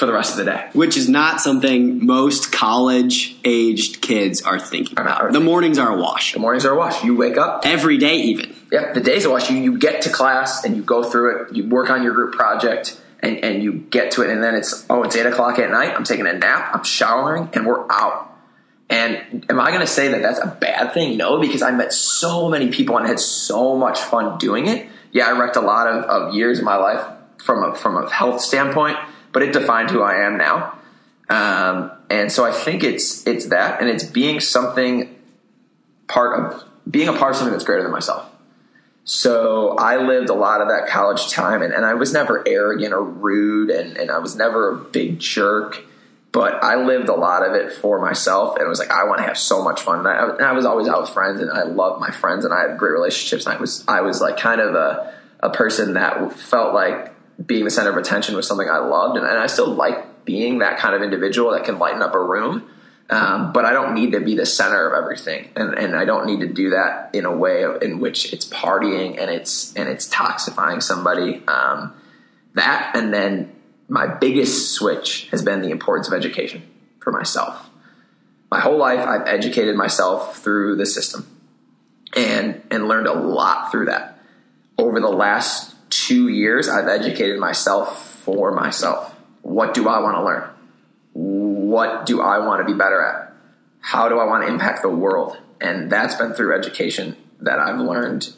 for the rest of the day. Which is not something most college aged kids are thinking about. are the mornings are a wash. The mornings are a wash. You wake up, Every day, even. Yeah, the days of wash, you, you get to class and you go through it, you work on your group project and, and you get to it and then it's, oh, it's eight o'clock at night, I'm taking a nap, I'm showering and we're out. And am I going to say that that's a bad thing? No, because I met so many people and had so much fun doing it. Yeah, I wrecked a lot of, of years of my life from a, from a health standpoint, but it defined who I am now. Um, and so I think it's, it's that and it's being something part of, being a part of something that's greater than myself. So I lived a lot of that college time and, and I was never arrogant or rude and, and I was never a big jerk, but I lived a lot of it for myself and it was like, I want to have so much fun. And I, and I was always out with friends and I loved my friends and I had great relationships. And I was, I was like kind of a, a person that felt like being the center of attention was something I loved. And, and I still like being that kind of individual that can lighten up a room. Um, but I don't need to be the center of everything, and, and I don't need to do that in a way in which it's partying and it's and it's toxifying somebody. Um, that and then my biggest switch has been the importance of education for myself. My whole life, I've educated myself through the system, and and learned a lot through that. Over the last two years, I've educated myself for myself. What do I want to learn? what do I want to be better at? How do I want to impact the world? And that's been through education that I've learned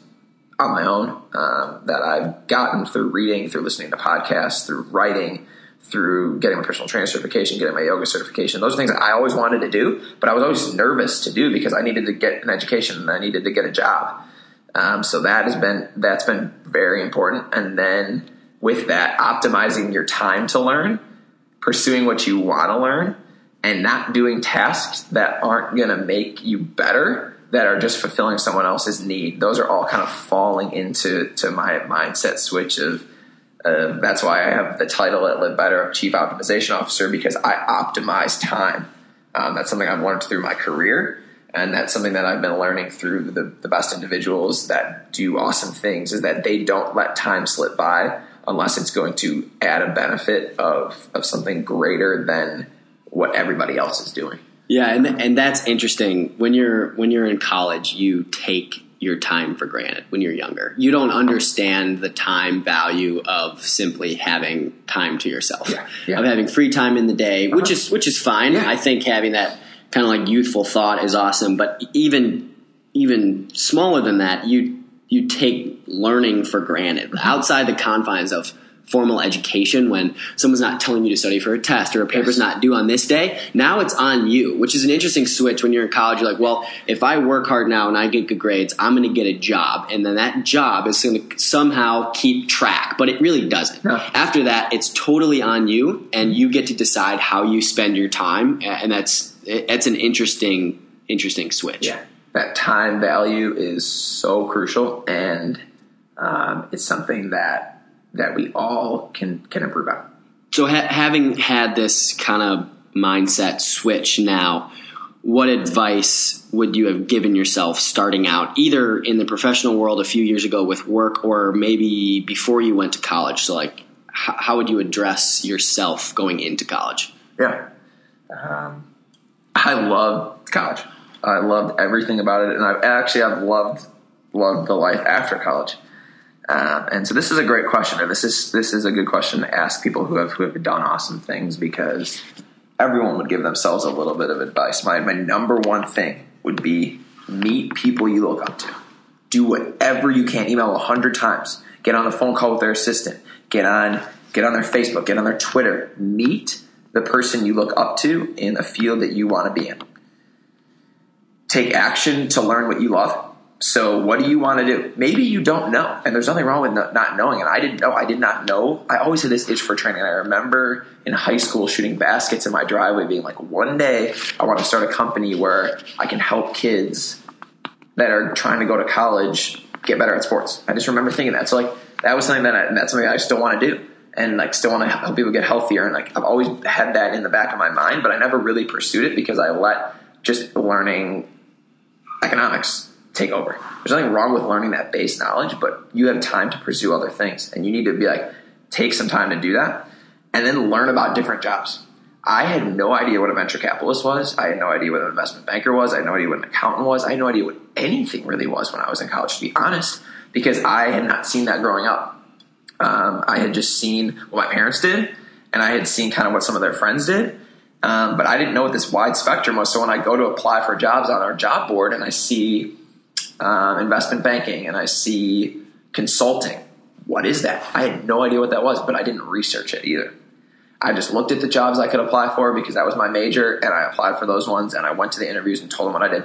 on my own, um, that I've gotten through reading, through listening to podcasts, through writing, through getting my personal trainer certification, getting my yoga certification. Those are things I always wanted to do, but I was always nervous to do because I needed to get an education and I needed to get a job. Um, so that has been that's been very important. And then with that, optimizing your time to learn pursuing what you want to learn and not doing tasks that aren't going to make you better that are just fulfilling someone else's need. Those are all kind of falling into to my mindset switch of that's why i have the title at live better of chief optimization officer because i optimize time. Um, that's something i've learned through my career and that's something that i've been learning through the, the best individuals that do awesome things is that they don't let time slip by unless it's going to add a benefit of of something greater than what everybody else is doing. Yeah, and and that's interesting. When you're when you're in college, you take your time for granted when you're younger. You don't understand the time value of simply having time to yourself. Yeah, yeah. Of having free time in the day, which Uh-huh. is which is fine. Yeah. I think having that kind of like youthful thought is awesome, but even even smaller than that, you you take learning for granted Mm-hmm. outside the confines of formal education when someone's not telling you to study for a test or a paper's Yes. not due on this day now it's on you which is an interesting switch when you're in college you're like well if i work hard now and i get good grades i'm going to get a job and then that job is going to somehow keep track but it really doesn't No. after that it's totally on you and you get to decide how you spend your time and that's that's an interesting interesting switch Yeah, that time value is so crucial, and um, it's something that that we all can can improve on. So, ha- having had this kind of mindset switch now, what advice would you have given yourself starting out, either in the professional world a few years ago with work, or maybe before you went to college? So, like, h- how would you address yourself going into college? Yeah. Um, I loved college. I loved everything about it, and I actually I've loved loved the life after college. Um, and so this is a great question, and this is this is a good question to ask people who have who have done awesome things because everyone would give themselves a little bit of advice. My my number one thing would be meet people you look up to. Do whatever you can. Email a hundred times. Get on a phone call with their assistant. Get on get on their Facebook. Get on their Twitter. Meet the person you look up to in a field that you want to be in. Take action to learn what you love. So, what do you want to do? Maybe you don't know, and there's nothing wrong with not knowing. And I didn't know. I did not know. I always had this itch for training. I remember in high school shooting baskets in my driveway, being like, one day I want to start a company where I can help kids that are trying to go to college get better at sports. I just remember thinking that. So, like, that was something that I, that's something I still want to do and like still want to help people get healthier. And like I've always had that in the back of my mind, but I never really pursued it because I let just learning economics take over. There's nothing wrong with learning that base knowledge, but you have time to pursue other things, and you need to be like take some time to do that, and then learn about different jobs. I had no idea what a venture capitalist was. I had no idea what an investment banker was. I had no idea what an accountant was. I had no idea what anything really was when I was in college, to be honest, because I had not seen that growing up. Um, I had just seen what my parents did, and I had seen kind of what some of their friends did. Um, but I didn't know what this wide spectrum was. So when I go to apply for jobs on our job board and I see um, investment banking and I see consulting, what is that? I had no idea what that was, but I didn't research it either. I just looked at the jobs I could apply for because that was my major, and I applied for those ones, and I went to the interviews and told them what I did.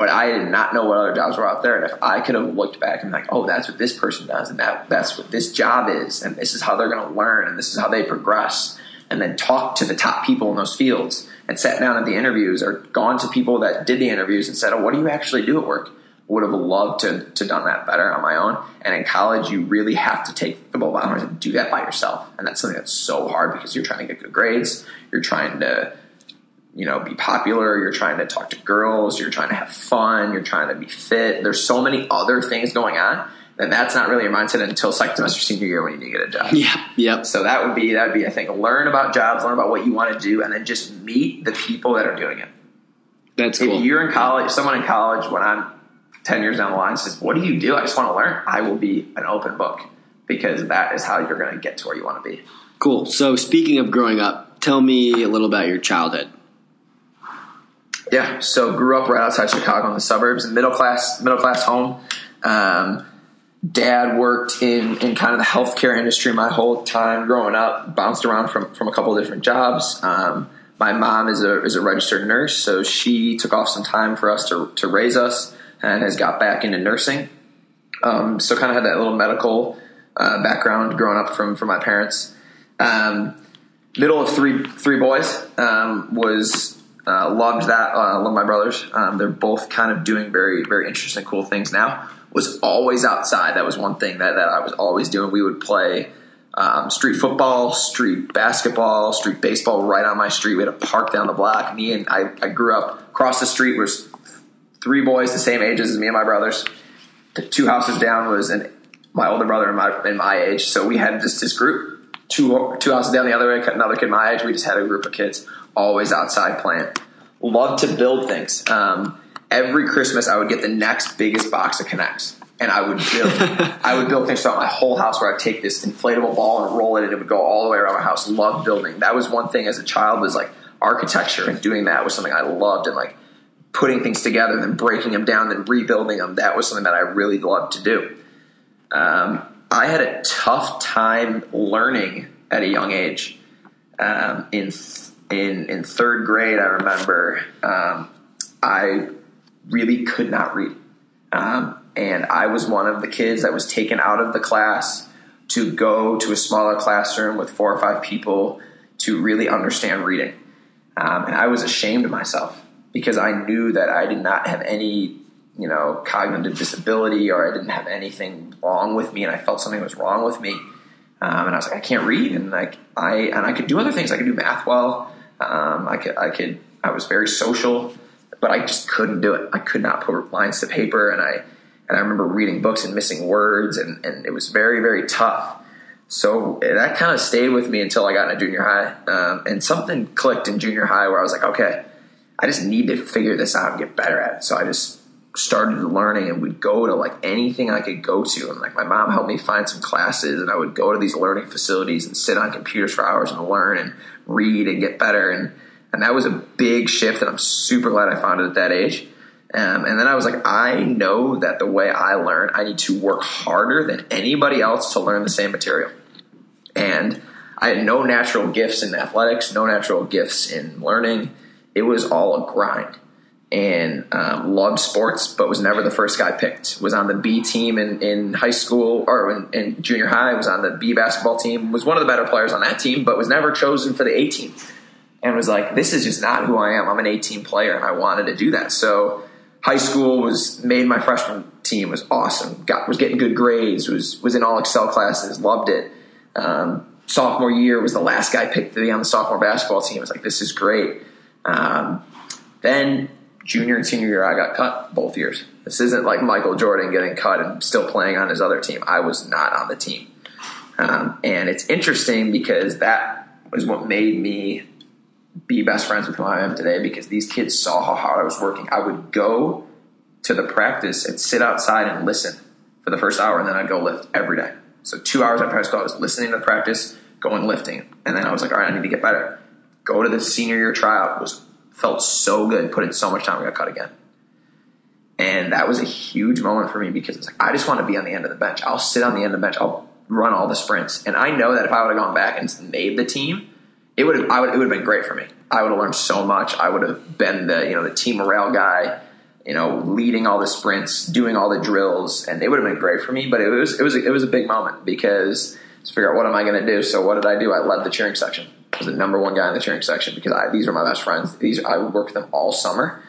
But I did not know what other jobs were out there. And if I could have looked back and like, oh, that's what this person does, and that that's what this job is, and this is how they're going to learn, and this is how they progress, and then talk to the top people in those fields, and sat down at the interviews, or gone to people that did the interviews and said, oh, what do you actually do at work? Would have loved to to done that better on my own. And in college, you really have to take the bull horns and do that by yourself, and that's something that's so hard because you're trying to get good grades, you're trying to you know, be popular, you're trying to talk to girls, you're trying to have fun, you're trying to be fit. There's so many other things going on that that's not really your mindset until second semester senior year when you need to get a job. Yeah. Yep. So that would be that would be I think learn about jobs, learn about what you want to do, and then just meet the people that are doing it. That's cool. If you're in college, someone in college when I'm ten years down the line says, "What do you do?" I just want to learn. I will be an open book because that is how you're going to get to where you want to be. Cool. So speaking of growing up, tell me a little about your childhood. Yeah, so grew up right outside Chicago in the suburbs, middle class middle class home. Um, dad worked in in kind of the healthcare industry my whole time growing up. Bounced around from from a couple different jobs. Um, my mom is a is a registered nurse, so she took off some time for us to to raise us, and has got back into nursing. Um, so kind of had that little medical uh, background growing up from from my parents. Um, middle of three three boys um, was uh, loved that. Uh, love my brothers. Um, they're both kind of doing very, very interesting, cool things now. Was always outside. That was one thing that, that I was always doing. We would play um, street football, street basketball, street baseball right on my street. We had a park down the block. Me and I, I grew up across the street was three boys the same ages as me and my brothers. The two houses down was an, my older brother and my, and my age. So we had just this group. Two, two houses down the other way, another kid my age. We just had a group of kids always outside playing. Love to build things. Um, every Christmas, I would get the next biggest box of K'NEX. and I would build. I would build things throughout my whole house where I'd take this inflatable ball and roll it, and it would go all the way around my house. Love building. That was one thing as a child was like architecture, and doing that was something I loved, and like putting things together, and then breaking them down, then rebuilding them. That was something that I really loved to do. Um, I had a tough time learning at a young age. Um, in in in third grade, I remember um, I really could not read, um, and I was one of the kids that was taken out of the class to go to a smaller classroom with four or five people to really understand reading, um, and I was ashamed of myself because I knew that I did not have any you know cognitive disability or I didn't have anything wrong with me, and I felt something was wrong with me. Um, and I was like, I can't read, and like I and I could do other things. I could do math well. Um, I could, I could, I was very social, but I just couldn't do it. I could not put lines to paper, and I, and I remember reading books and missing words, and, and it was very, very tough. So that kind of stayed with me until I got into junior high, um, and something clicked in junior high where I was like, okay, I just need to figure this out and get better at it. So I just started learning and would go to like anything I could go to. And like my mom helped me find some classes and I would go to these learning facilities and sit on computers for hours and learn and read and get better. And, and that was a big shift and I'm super glad I found it at that age. Um, and then I was like, I know that the way I learn, I need to work harder than anybody else to learn the same material. And I had no natural gifts in athletics, no natural gifts in learning. It was all a grind. And um, loved sports, but was never the first guy picked. Was on the B team in, in high school or in, in junior high. Was on the B basketball team. Was one of the better players on that team, but was never chosen for the A team. And was like, this is just not who I am. I'm an A team player, and I wanted to do that. So high school was made my freshman team was awesome. Got was getting good grades. Was was in all Excel classes. Loved it. Um, sophomore year was the last guy picked to be on the sophomore basketball team. I was like, this is great. Um, then junior and senior year, I got cut both years. This isn't like Michael Jordan getting cut and still playing on his other team. I was not on the team. Um, and it's interesting because that was what made me be best friends with who I am today because these kids saw how hard I was working. I would go to the practice and sit outside and listen for the first hour, and then I'd go lift every day. So two hours after high school, I was listening to the practice, going lifting, and then I was like, all right, I need to get better. Go to the senior year tryout was felt so good, put in so much time, I got cut again. And that was a huge moment for me because it's like I just want to be on the end of the bench. I'll sit on the end of the bench. I'll run all the sprints, and I know that if I would have gone back and made the team, it would have I would it would have been great for me. I would have learned so much. I would have been the you know the team morale guy, you know, leading all the sprints, doing all the drills, and it would have been great for me. But it was it was it was a big moment because to figure out what am I going to do. So what did I do? I led the cheering section. Was the number one guy in the cheering section because I, these are my best friends. These I would work with them all summer,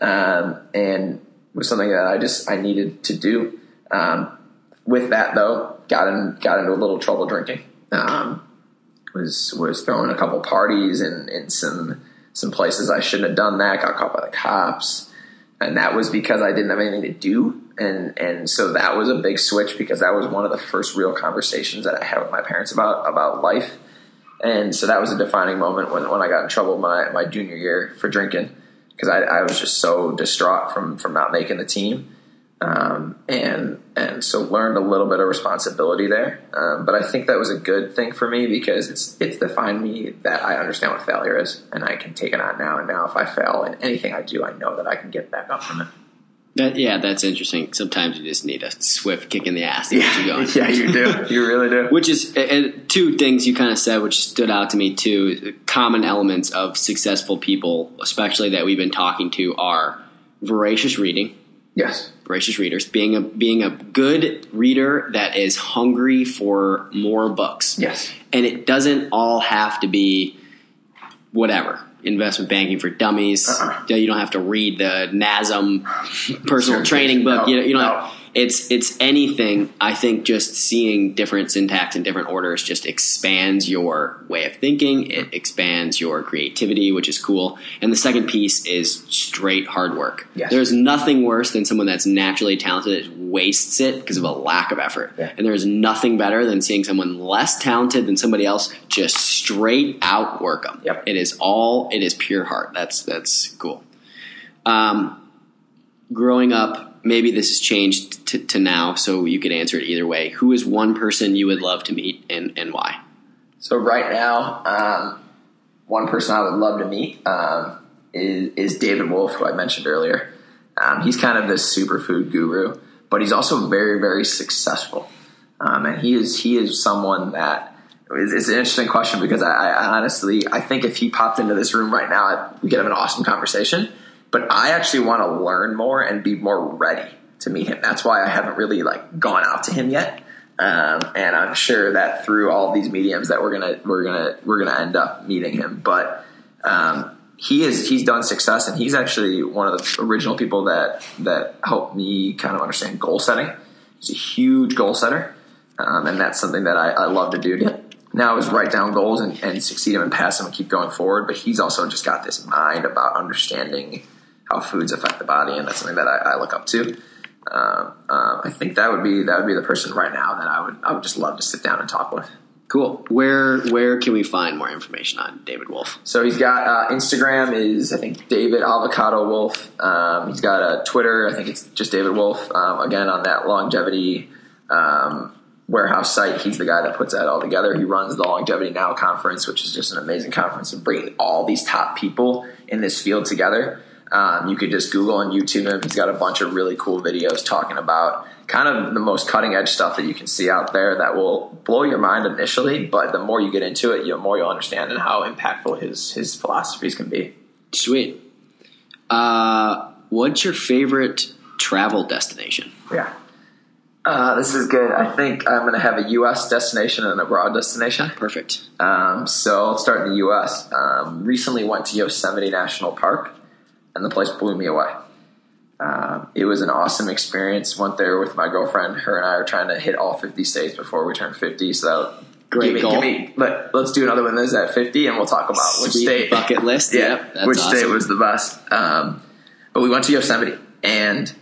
um, and was something that I just I needed to do. Um, with that though, got in got into a little trouble drinking. Um, was was throwing a couple parties in, in some some places I shouldn't have done that. Got caught by the cops, and that was because I didn't have anything to do. And and so that was a big switch because that was one of the first real conversations that I had with my parents about about life. And so that was a defining moment when, when I got in trouble my, my junior year for drinking because I, I was just so distraught from from not making the team. Um, and and so learned a little bit of responsibility there. Um, but I think that was a good thing for me because it's it's defined me that I understand what failure is and I can take it on now. And now if I fail in anything I do, I know that I can get back up from it. That, yeah, that's interesting. Sometimes you just need a swift kick in the ass to get you going. yeah, you do. You really do. Which is two things you kind of said, which stood out to me too. Common elements of successful people, especially that we've been talking to, are voracious reading. Yes. Voracious readers, being a being a good reader that is hungry for more books. Yes. And it doesn't all have to be whatever investment banking for dummies. Uh-uh. You don't have to read the NASM personal training book. No, you, you know, no. it's it's anything. I think just seeing different syntax and different orders just expands your way of thinking. It expands your creativity, which is cool. And the second piece is straight hard work. Yes. There's nothing worse than someone that's naturally talented wastes it because of a lack of effort. Yeah. And there's nothing better than seeing someone less talented than somebody else just straight out work them. Yep. It is all. It is pure heart. That's that's cool. Um, growing up, maybe this has changed to, to now, so you could answer it either way. Who is one person you would love to meet, and and why? So right now, um, one person I would love to meet um, is, is David Wolfe, who I mentioned earlier. Um, he's kind of this superfood guru, but he's also very, very successful. Um, and he is he is someone that it's, it's an interesting question because I, I honestly I think if he popped into this room right now, we could have an awesome conversation. But I actually want to learn more and be more ready to meet him. That's why I haven't really like gone out to him yet. Um, and I'm sure that through all these mediums that we're gonna we're gonna we're gonna end up meeting him. But um, he is he's done success, and he's actually one of the original people that that helped me kind of understand goal setting. He's a huge goal setter, um, and that's something that I, I love to do. Now is write down goals and, and succeed them and pass them and keep going forward. But he's also just got this mind about understanding how foods affect the body, and that's something that I, I look up to. Um, um, I think that would be that would be the person right now that I would I would just love to sit down and talk with. Cool. Where where can we find more information on David Wolfe? So he's got uh, Instagram is I think David Avocado Wolfe. Um, he's got a Twitter. I think it's just David Wolfe. Um, again on that longevity um, warehouse site. He's the guy that puts that all together. He runs the Longevity Now conference, which is just an amazing conference of bringing all these top people in this field together. Um, you could just Google and YouTube him. He's got a bunch of really cool videos talking about kind of the most cutting edge stuff that you can see out there that will blow your mind initially, but the more you get into it, the more you'll understand and how impactful his his philosophies can be. Sweet. Uh, what's your favorite travel destination? Yeah. Uh, this is good. I think I'm going to have a U.S. destination and a abroad destination. Perfect. Um, so I'll start in the U.S. Um, recently went to Yosemite National Park, and the place blew me away. Um, it was an awesome experience. Went there with my girlfriend. Her and I are trying to hit all 50 states before we turn 50. So that Great give me, goal. Give me, let, let's do another one that's at 50, and we'll talk about which state bucket list. yeah, Yep, that's which state was the best. Um, but we went to Yosemite and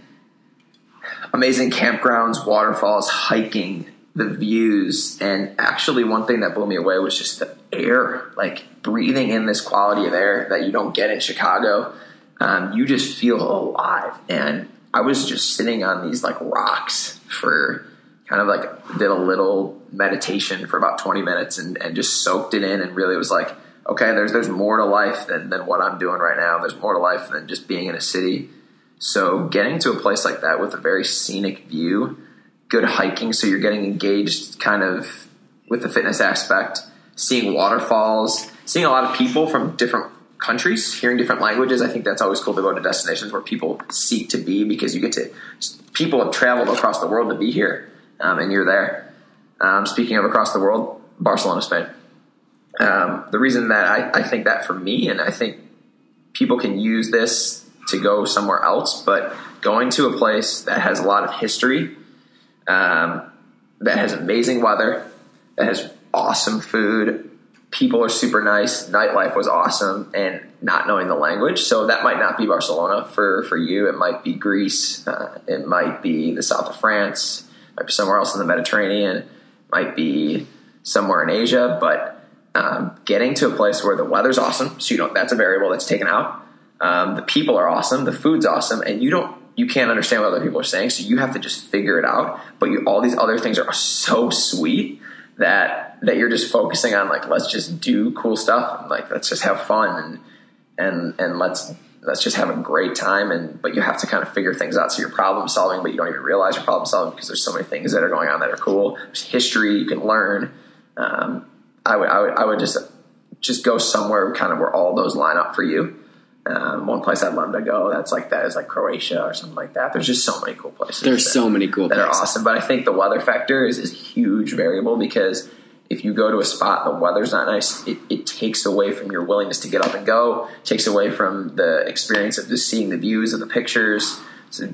amazing campgrounds, waterfalls, hiking, the views, and actually one thing that blew me away was just the air, like breathing in this quality of air that you don't get in Chicago. Um, you just feel alive, and I was just sitting on these like rocks for kind of like did a little meditation for about 20 minutes and, and just soaked it in and really was like okay there's there's more to life than, than what i'm doing right now. There's more to life than just being in a city. So getting to a place like that with a very scenic view good hiking so you're getting engaged kind of with the fitness aspect seeing waterfalls seeing a lot of people from different countries hearing different languages i think that's always cool to go to destinations where people seek to be because you get to people have traveled across the world to be here um, and you're there. Um, speaking of across the world barcelona spain. Um, the reason that I, I think that for me and i think people can use this to go somewhere else but going to a place that has a lot of history um, that has amazing weather that has awesome food people are super nice. Nightlife was awesome and not knowing the language. So that might not be barcelona for, for you. It might be greece. Uh, it might be the south of france. Might be somewhere else in the mediterranean. Might be somewhere in asia. But um, getting to a place where the weather's awesome so you don't that's a variable that's taken out. Um, the people are awesome. The food's awesome. And you don't you can't understand what other people are saying. So you have to just figure it out. But you, all these other things are so sweet that that you're just focusing on like let's just do cool stuff and like let's just have fun and and and let's let's just have a great time and but you have to kind of figure things out. So you're problem solving but you don't even realize you're problem solving because there's so many things that are going on that are cool. There's history you can learn. Um, I would I would I would just just go somewhere kind of where all those line up for you um, one place I'd love to go that's like that is like Croatia or something like that there's just so many cool places There's that- so many cool places that are awesome. But I think the weather factor is, is a huge variable because if you go to a spot the weather's not nice, it, it takes away from your willingness to get up and go, takes away from the experience of just seeing the views of the pictures. So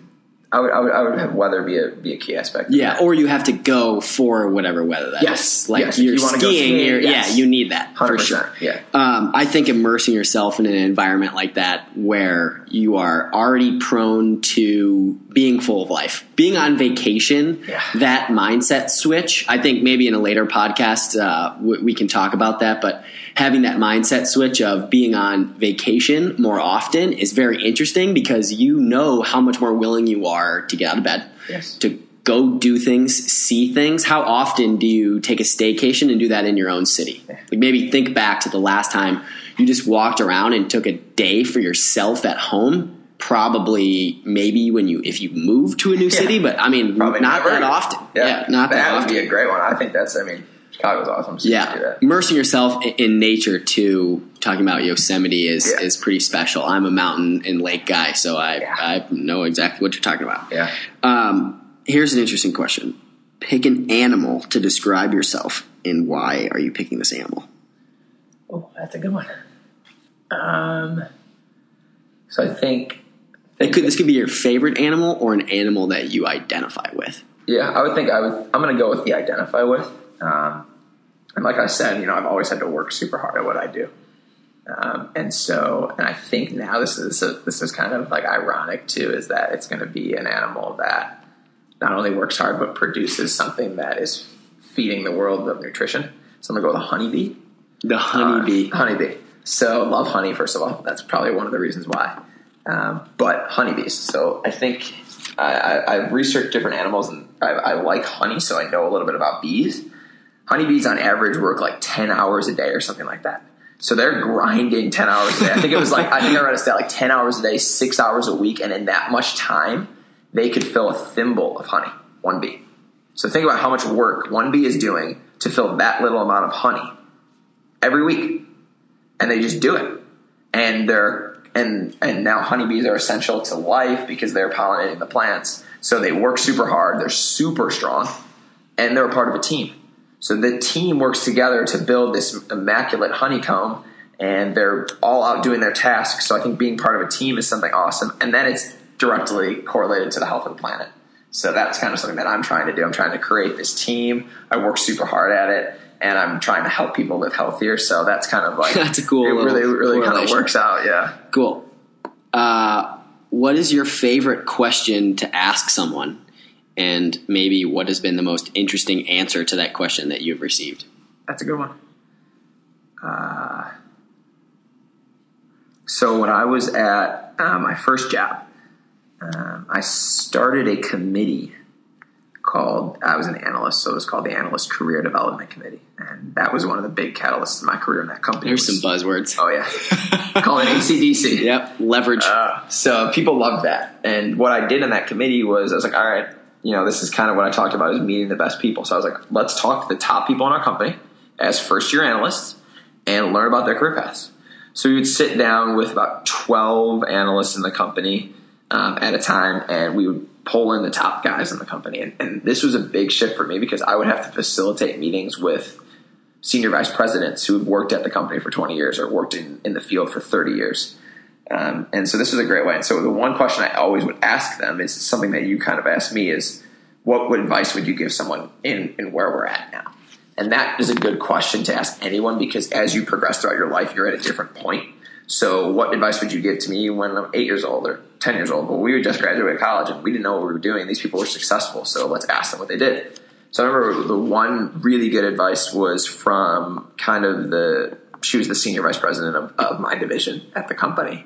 I would I would, I would have weather be a be a key aspect. Yeah, or you have to go for whatever weather that is. Yes, Like yes, you're you skiing, skiing, you're, yes. yeah, you need that for sure. Yeah. Um, I think immersing yourself in an environment like that where you are already prone to being full of life, being on vacation, Yeah. that mindset switch. I think maybe in a later podcast uh, w- we can talk about that, but having that mindset switch of being on vacation more often is very interesting because you know how much more willing you are to get out of bed, Yes. to go do things, see things. How often do you take a staycation and do that in your own city? Like maybe think back to the last time you just walked around and took a day for yourself at home. Probably, maybe when you if you move to a new city, but I mean, Probably not never. that often. Yeah, not that, that would often. be a great one. I think that's. I mean, Chicago's awesome. So you should do Yeah, that. immersing yourself in, in nature too. Talking about Yosemite is Yeah. is pretty special. I'm a mountain and lake guy, so I Yeah. I know exactly what you're talking about. Yeah. Um, here's an interesting question: Pick an animal to describe yourself, and why are you picking this animal? Oh, that's a good one. Um. So I think It could, this could be your favorite animal or an animal that you identify with. Yeah, I would think I would. I'm going to go with the identify with. Um, and like I said, you know, I've always had to work super hard at what I do, um, and so, and I think now this is this is kind of like ironic too, is that it's going to be an animal that not only works hard but produces something that is feeding the world of nutrition. So I'm going to go with a honeybee. The honeybee. Uh, honeybee. So love honey. First of all, that's probably one of the reasons why. Um, but honeybees. So I think I, I, I've researched different animals, and I, I like honey, so I know a little bit about bees. Honeybees, on average, work like ten hours a day or something like that. So they're grinding 10 hours a day. I think it was like, I think I read a stat like 10 hours a day, six hours a week. And in that much time, they could fill a thimble of honey, one bee. So think about how much work one bee is doing to fill that little amount of honey every week. And they just do it. And they're, and, and now honeybees are essential to life because they're pollinating the plants. So they work super hard. They're super strong and they're a part of a team. So the team works together to build this immaculate honeycomb and they're all out doing their tasks. So I think being part of a team is something awesome. And then it's directly correlated to the health of the planet. So that's kind of something that I'm trying to do. I'm trying to create this team. I work super hard at it and I'm trying to help people live healthier. So that's kind of like That's a cool It really, really kind of works out. Yeah. Cool. Uh, what is your favorite question to ask someone? And maybe what has been the most interesting answer to that question that you've received? That's a good one. Uh, so when I was at uh, my first job, um, I started a committee called. I was an analyst, so it was called the Analyst Career Development Committee, and that was one of the big catalysts in my career in that company. There's some buzzwords. Oh yeah, call it ACDC. Yep, leverage. Uh, so people loved that. And what I did in that committee was I was like, all right, you know, this is kind of what I talked about is meeting the best people. So I was like, let's talk to the top people in our company as first year analysts and learn about their career paths. So we would sit down with about 12 analysts in the company um, at a time and we would pull in the top guys in the company. And, and this was a big shift for me because I would have to facilitate meetings with senior vice presidents who had worked at the company for 20 years or worked in, in the field for 30 years. Um, and so this was a great way. And so the one question I always would ask them is something that you kind of asked me is, what advice would you give someone in, in where we're at now? And that is a good question to ask anyone because as you progress throughout your life, you're at a different point. So what advice would you give to me when I'm eight years old or 10 years old? Well, we were just graduated college and we didn't know what we were doing. These people were successful. So let's ask them what they did. So I remember the one really good advice was from kind of the, she was the senior vice president of, of my division at the company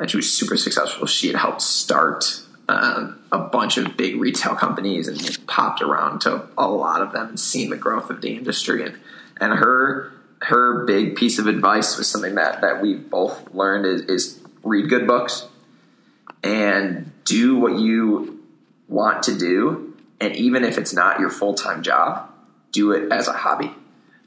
and she was super successful. She had helped start um, a bunch of big retail companies and popped around to a lot of them and seen the growth of the industry. And and her her big piece of advice was something that that we both learned is, is read good books and do what you want to do. And even if it's not your full time job, do it as a hobby.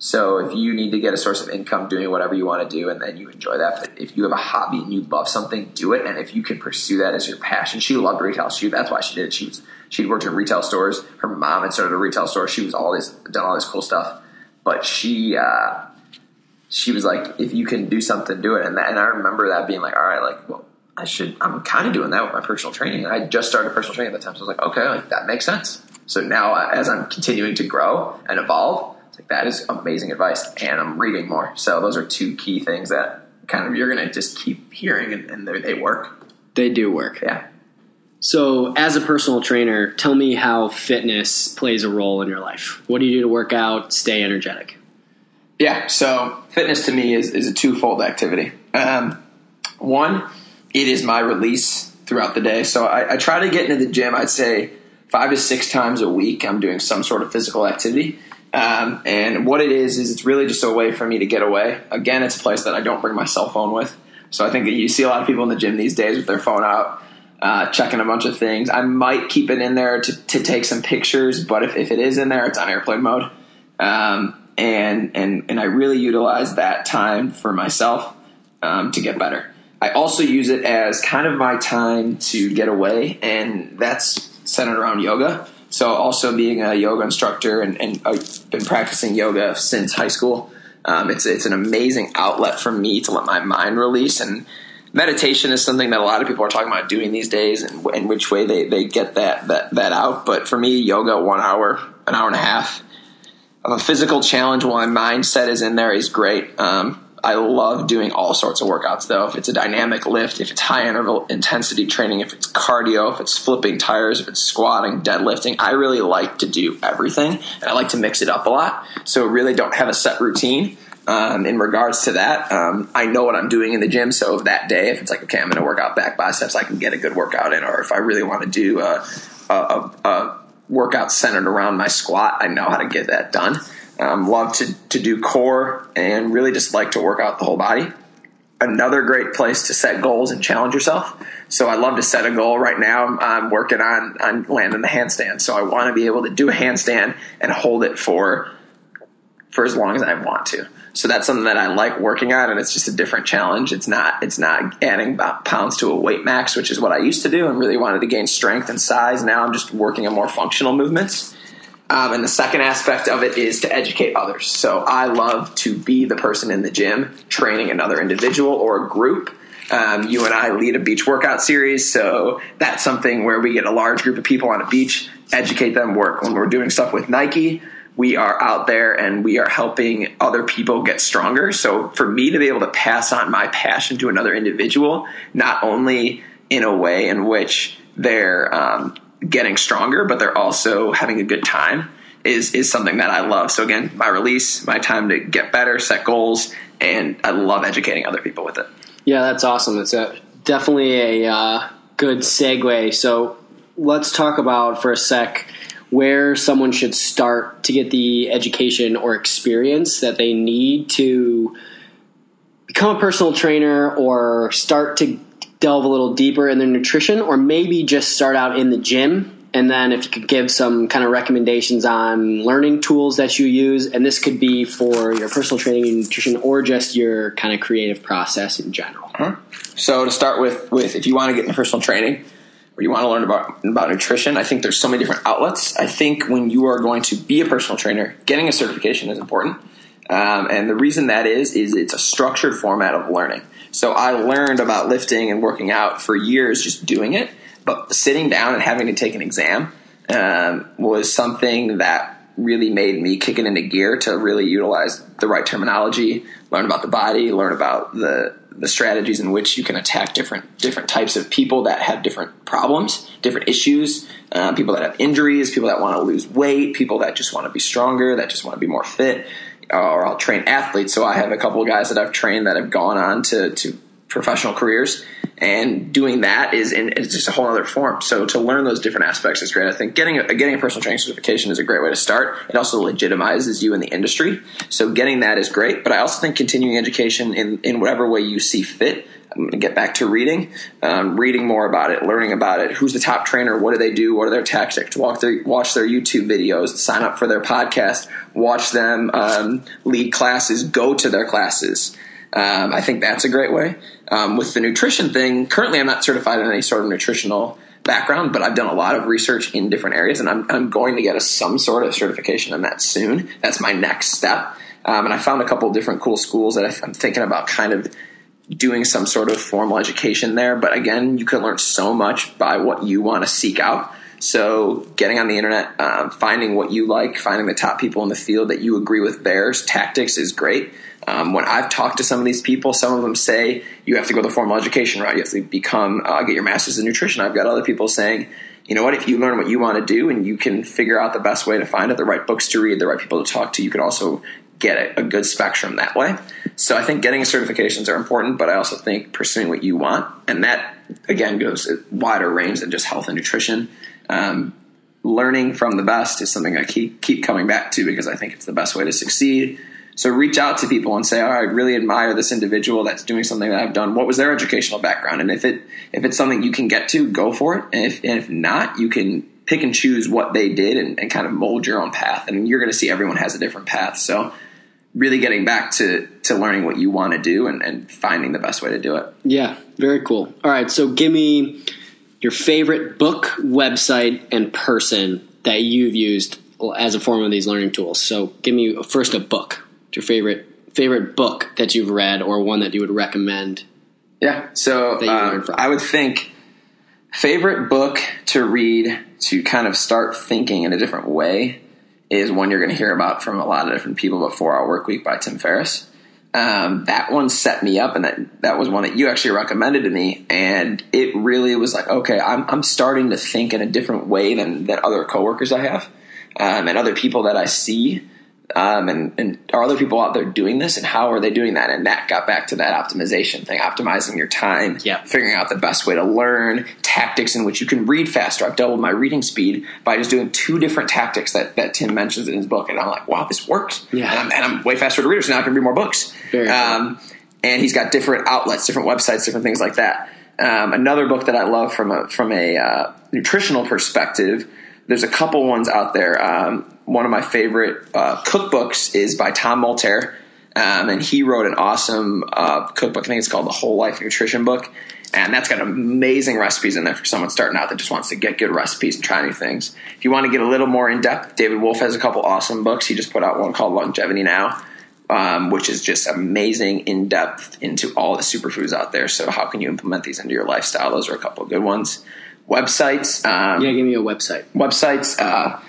So if you need to get a source of income doing whatever you want to do and then you enjoy that, but if you have a hobby and you love something, do it. And if you can pursue that as your passion, she loved retail. She that's why she did it. She was she'd worked in retail stores. Her mom had started a retail store. She was this done all this cool stuff. But she uh, she was like, if you can do something, do it. And that, and I remember that being like, all right, like, well, I should. I'm kind of doing that with my personal training. And I just started personal training at the time, so I was like, okay, like that makes sense. So now, uh, as I'm continuing to grow and evolve, like that is amazing advice, and I'm reading more. So those are two key things that kind of you're gonna just keep hearing, and, and they they work. They do work. Yeah. So, as a personal trainer, tell me how fitness plays a role in your life. What do you do to work out, stay energetic? Yeah, so fitness to me is, is a twofold activity. Um, one, it is my release throughout the day. So I, I try to get into the gym, I'd say five to six times a week. I'm doing some sort of physical activity. Um, and what it is, is it's really just a way for me to get away. Again, it's a place that I don't bring my cell phone with. So I think that you see a lot of people in the gym these days with their phone out, uh, checking a bunch of things. I might keep it in there to, to take some pictures, but if, if it is in there, it's on airplane mode. Um, and, and, and I really utilize that time for myself um, to get better. I also use it as kind of my time to get away, and that's centered around yoga. So, also being a yoga instructor, and, and I've been practicing yoga since high school. Um, it's it's an amazing outlet for me to let my mind release, and meditation is something that a lot of people are talking about doing these days, and, and which way they, they get that, that that out. But for me, yoga one hour, an hour and a half of a physical challenge while my mindset is in there is great. Um, I love doing all sorts of workouts though. If it's a dynamic lift, if it's high interval intensity training, if it's cardio, if it's flipping tires, if it's squatting, deadlifting, I really like to do everything and I like to mix it up a lot. So really don't have a set routine. Um, in regards to that, um, I know what I'm doing in the gym. So if that day, if it's like, okay, I'm going to work out back biceps, I can get a good workout in. Or if I really want to do a, a, a, a workout centered around my squat, I know how to get that done. Um, love to, to do core and really just like to work out the whole body. Another great place to set goals and challenge yourself. So I love to set a goal right now. I'm, working on, on landing the handstand. So I want to be able to do a handstand and hold it for, for as long as I want to. So that's something that I like working on, and it's just a different challenge. It's not it's not adding pounds to a weight max, which is what I used to do, and really wanted to gain strength and size. Now I'm just working on more functional movements. Um, and the second aspect of it is to educate others. So I love to be the person in the gym training another individual or a group. Um, you and I lead a beach workout series, so that's something where we get a large group of people on a beach, educate them, work. When we're doing stuff with Nike, we are out there and we are helping other people get stronger. So for me to be able to pass on my passion to another individual, not only in a way in which they're um, getting stronger, but they're also having a good time is is something that I love. So again, my release, my time to get better, set goals, and I love educating other people with it. Yeah, that's awesome. It's a definitely a uh, good segue. So let's talk about for a sec where someone should start to get the education or experience that they need to become a personal trainer or start to delve a little deeper in their nutrition or maybe just start out in the gym and then if you could give some kind of recommendations on learning tools that you use and this could be for your personal training and nutrition or just your kind of creative process in general so to start with with if you want to get into personal training or you want to learn about about nutrition, I think there's so many different outlets. I think when you are going to be a personal trainer, getting a certification is important. Um, and the reason that is is it's a structured format of learning. So I learned about lifting and working out for years just doing it, but sitting down and having to take an exam um, was something that really made me kick it into gear to really utilize the right terminology, learn about the body, learn about the the strategies in which you can attack different different types of people that have different problems, different issues, uh, people that have injuries, people that want to lose weight, people that just want to be stronger, that just want to be more fit. Or I'll train athletes. So I have a couple of guys that I've trained that have gone on to to professional careers and doing that is in it's just a whole other form. So to learn those different aspects is great. I think getting a, getting a personal training certification is a great way to start. It also legitimizes you in the industry. So getting that is great. But I also think continuing education in in whatever way you see fit. I'm going to get back to reading, um, reading more about it, learning about it. Who's the top trainer? What do they do? What are their tactics? Walk their, watch their YouTube videos, sign up for their podcast, watch them um, lead classes, go to their classes. Um, I think that's a great way. Um, with the nutrition thing, currently I'm not certified in any sort of nutritional background, but I've done a lot of research in different areas, and I'm, I'm going to get a, some sort of certification in that soon. That's my next step. Um, and I found a couple of different cool schools that I'm thinking about kind of doing some sort of formal education there. But again, you can learn so much by what you want to seek out. So, getting on the internet, um, finding what you like, finding the top people in the field that you agree with theirs tactics is great. Um, when I've talked to some of these people, some of them say you have to go the formal education route. You have to become uh, get your master's in nutrition. I've got other people saying, you know what, if you learn what you want to do and you can figure out the best way to find it, the right books to read, the right people to talk to, you can also get a, a good spectrum that way. So I think getting certifications are important, but I also think pursuing what you want, and that again goes a wider range than just health and nutrition. Um, learning from the best is something I keep keep coming back to because I think it's the best way to succeed. So reach out to people and say, "Oh, I really admire this individual that's doing something that I've done. What was their educational background?" And if it if it's something you can get to, go for it. And if, and if not, you can pick and choose what they did and, and kind of mold your own path. And you're going to see everyone has a different path. So really getting back to to learning what you want to do and, and finding the best way to do it. Yeah, very cool. All right, so give me your favorite book, website, and person that you've used as a form of these learning tools. So give me first a book your favorite favorite book that you've read or one that you would recommend? Yeah, so um, I would think favorite book to read to kind of start thinking in a different way is one you're going to hear about from a lot of different people. But Four Hour Work Week by Tim Ferriss. Um, that one set me up, and that that was one that you actually recommended to me, and it really was like, okay, I'm I'm starting to think in a different way than than other coworkers I have, um, and other people that I see Um, and, and are other people out there doing this and how are they doing that? And that got back to that optimization thing, optimizing your time, figuring out the best way to learn, tactics in which you can read faster. I've doubled my reading speed by just doing two different tactics that, that Tim mentions in his book. And I'm like, wow, this works. Yeah. And I'm, and I'm way faster to read, so now I can read more books. Um, and he's got different outlets, different websites, different things like that. Um, another book that I love from a from a uh, nutritional perspective. There's a couple ones out there. Um, one of my favorite uh, cookbooks is by Tom Malterre, um, and he wrote an awesome uh, cookbook. I think it's called the Whole Life Nutrition Book, and that's got amazing recipes in there for someone starting out that just wants to get good recipes and try new things. If you want to get a little more in depth, David Wolfe has a couple awesome books. He just put out one called Longevity Now um, which is just amazing in depth into all the superfoods out there. So, how can you implement these into your lifestyle? Those are a couple of good ones. Websites, um, Yeah, give me a website. websites. Uh,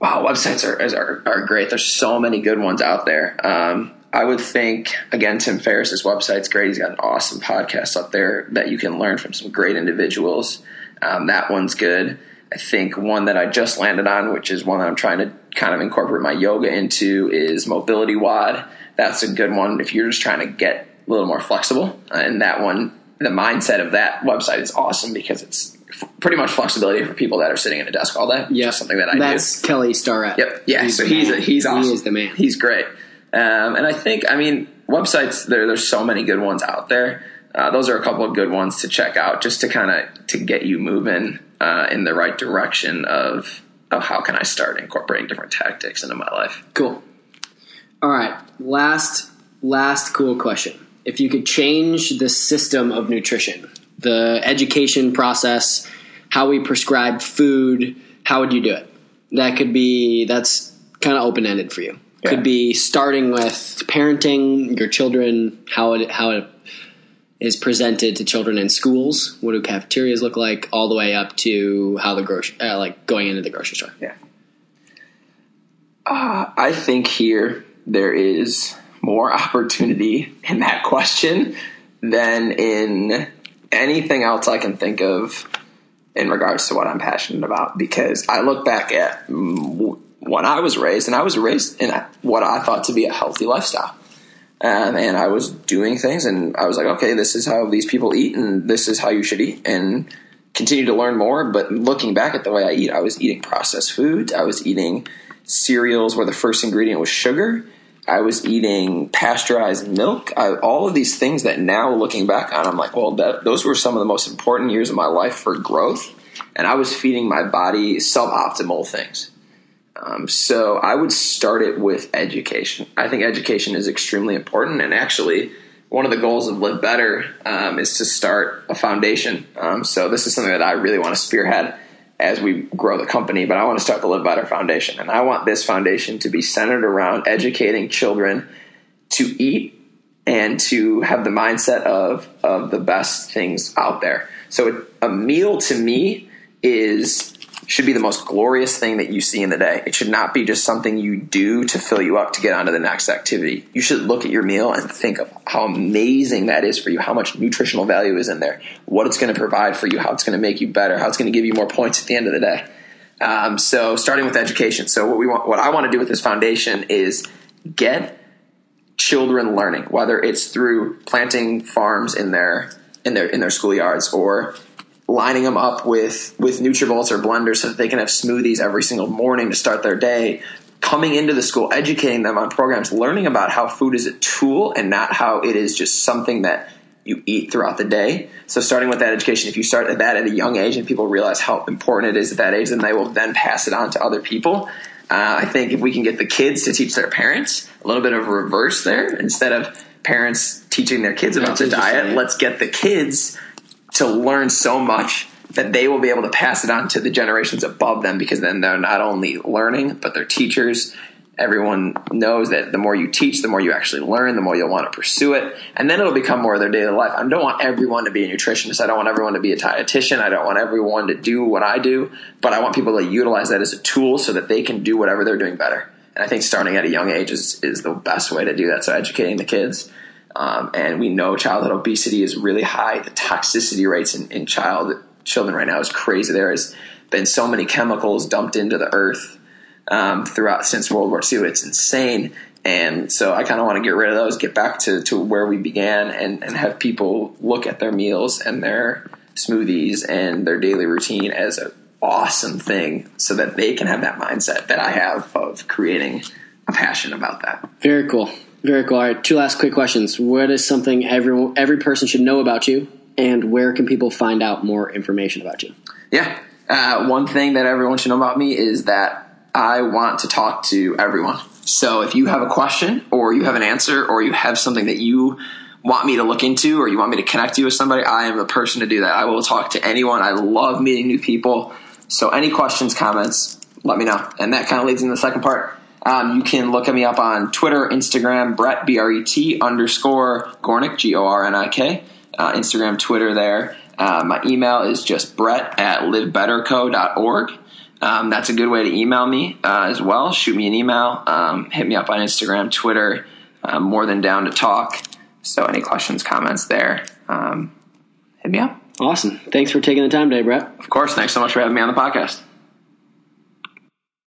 wow, websites are, are are great. There's so many good ones out there. Um, I would think again, Tim Ferriss's website's great. He's got an awesome podcast up there that you can learn from some great individuals. Um, that one's good. I think one that I just landed on, which is one that I'm trying to kind of incorporate my yoga into, is MobilityWOD. That's a good one if you're just trying to get a little more flexible. And that one, the mindset of that website is awesome because it's pretty much flexibility for people that are sitting at a desk all day. Yeah, something that I do. That's Kelly Starrett. Yep. Yeah. He's so he's man. he's awesome. He is the man. He's great. Um, and I think I mean websites. There, there's so many good ones out there. Uh, those are a couple of good ones to check out, just to kind of to get you moving uh, in the right direction of of how can I start incorporating different tactics into my life. Cool. All right. Last last cool question. If you could change the system of nutrition, the education process, how we prescribe food, how would you do it? That could be that's kind of open ended for you. Yeah. Could be starting with parenting your children, how it how it is presented to children in schools. What do cafeterias look like? All the way up to how the grocery, uh, like going into the grocery store. Yeah. Uh, I think here there is more opportunity in that question than in anything else I can think of in regards to what I'm passionate about. Because I look back at when I was raised, and I was raised in what I thought to be a healthy lifestyle. Um, and I was doing things, and I was like, okay, this is how these people eat, and this is how you should eat, and continue to learn more. But looking back at the way I eat, I was eating processed foods. I was eating cereals where the first ingredient was sugar. I was eating pasteurized milk. I, all of these things that now looking back on, I'm like, well, that, those were some of the most important years of my life for growth. And I was feeding my body suboptimal things. Um, so I would start it with education. I think education is extremely important, and actually, one of the goals of Live Better um, is to start a foundation. Um, so this is something that I really want to spearhead as we grow the company. But I want to start the Live Better Foundation, and I want this foundation to be centered around educating children to eat and to have the mindset of of the best things out there. So a meal to me is should be the most glorious thing that you see in the day. It should not be just something you do to fill you up to get on to the next activity. You should look at your meal and think of how amazing that is for you, how much nutritional value is in there, what it's going to provide for you, how it's going to make you better, how it's going to give you more points at the end of the day. Um, so starting with education. So what we want, what I want to do with this foundation is get children learning, whether it's through planting farms in their in their in their schoolyards or lining them up with with NutriBulls or blenders so that they can have smoothies every single morning to start their day. Coming into the school, educating them on programs, learning about how food is a tool and not how it is just something that you eat throughout the day. So starting with that education, if you start at that at a young age and people realize how important it is at that age, then they will then pass it on to other people. Uh, I think if we can get the kids to teach their parents a little bit of reverse there, instead of parents teaching their kids about That's the diet, let's get the kids to learn so much that they will be able to pass it on to the generations above them because then they're not only learning, but they're teachers. Everyone knows that the more you teach, the more you actually learn, the more you'll want to pursue it. And then it'll become more of their daily life. I don't want everyone to be a nutritionist. I don't want everyone to be a dietitian. I don't want everyone to do what I do, but I want people to utilize that as a tool so that they can do whatever they're doing better. And I think starting at a young age is, is the best way to do that. So educating the kids. Um, and we know childhood obesity is really high. The toxicity rates in, in child children right now is crazy. There has been so many chemicals dumped into the earth um, throughout since World War II. It's insane. And so I kind of want to get rid of those, get back to, to where we began, and, and have people look at their meals and their smoothies and their daily routine as an awesome thing so that they can have that mindset that I have of creating a passion about that. Very cool. Very cool. All right, two last quick questions. What is something every every person should know about you, and where can people find out more information about you? Yeah. Uh, one thing that everyone should know about me is that I want to talk to everyone. So if you have a question or you have an answer or you have something that you want me to look into or you want me to connect you with somebody, I am the person to do that. I will talk to anyone. I love meeting new people. So any questions, comments, let me know. And that kind of leads into the second part. Um, you can look at me up on Twitter, Instagram, Bret, B R E T underscore Gornik, G O R N I K. Uh, Instagram, Twitter there. Uh, my email is just bret at livebetterco.org. Um, that's a good way to email me uh, as well. Shoot me an email. Um, hit me up on Instagram, Twitter. I'm more than down to talk. So, any questions, comments there, um, hit me up. Awesome. Thanks for taking the time today, Bret. Of course. Thanks so much for having me on the podcast.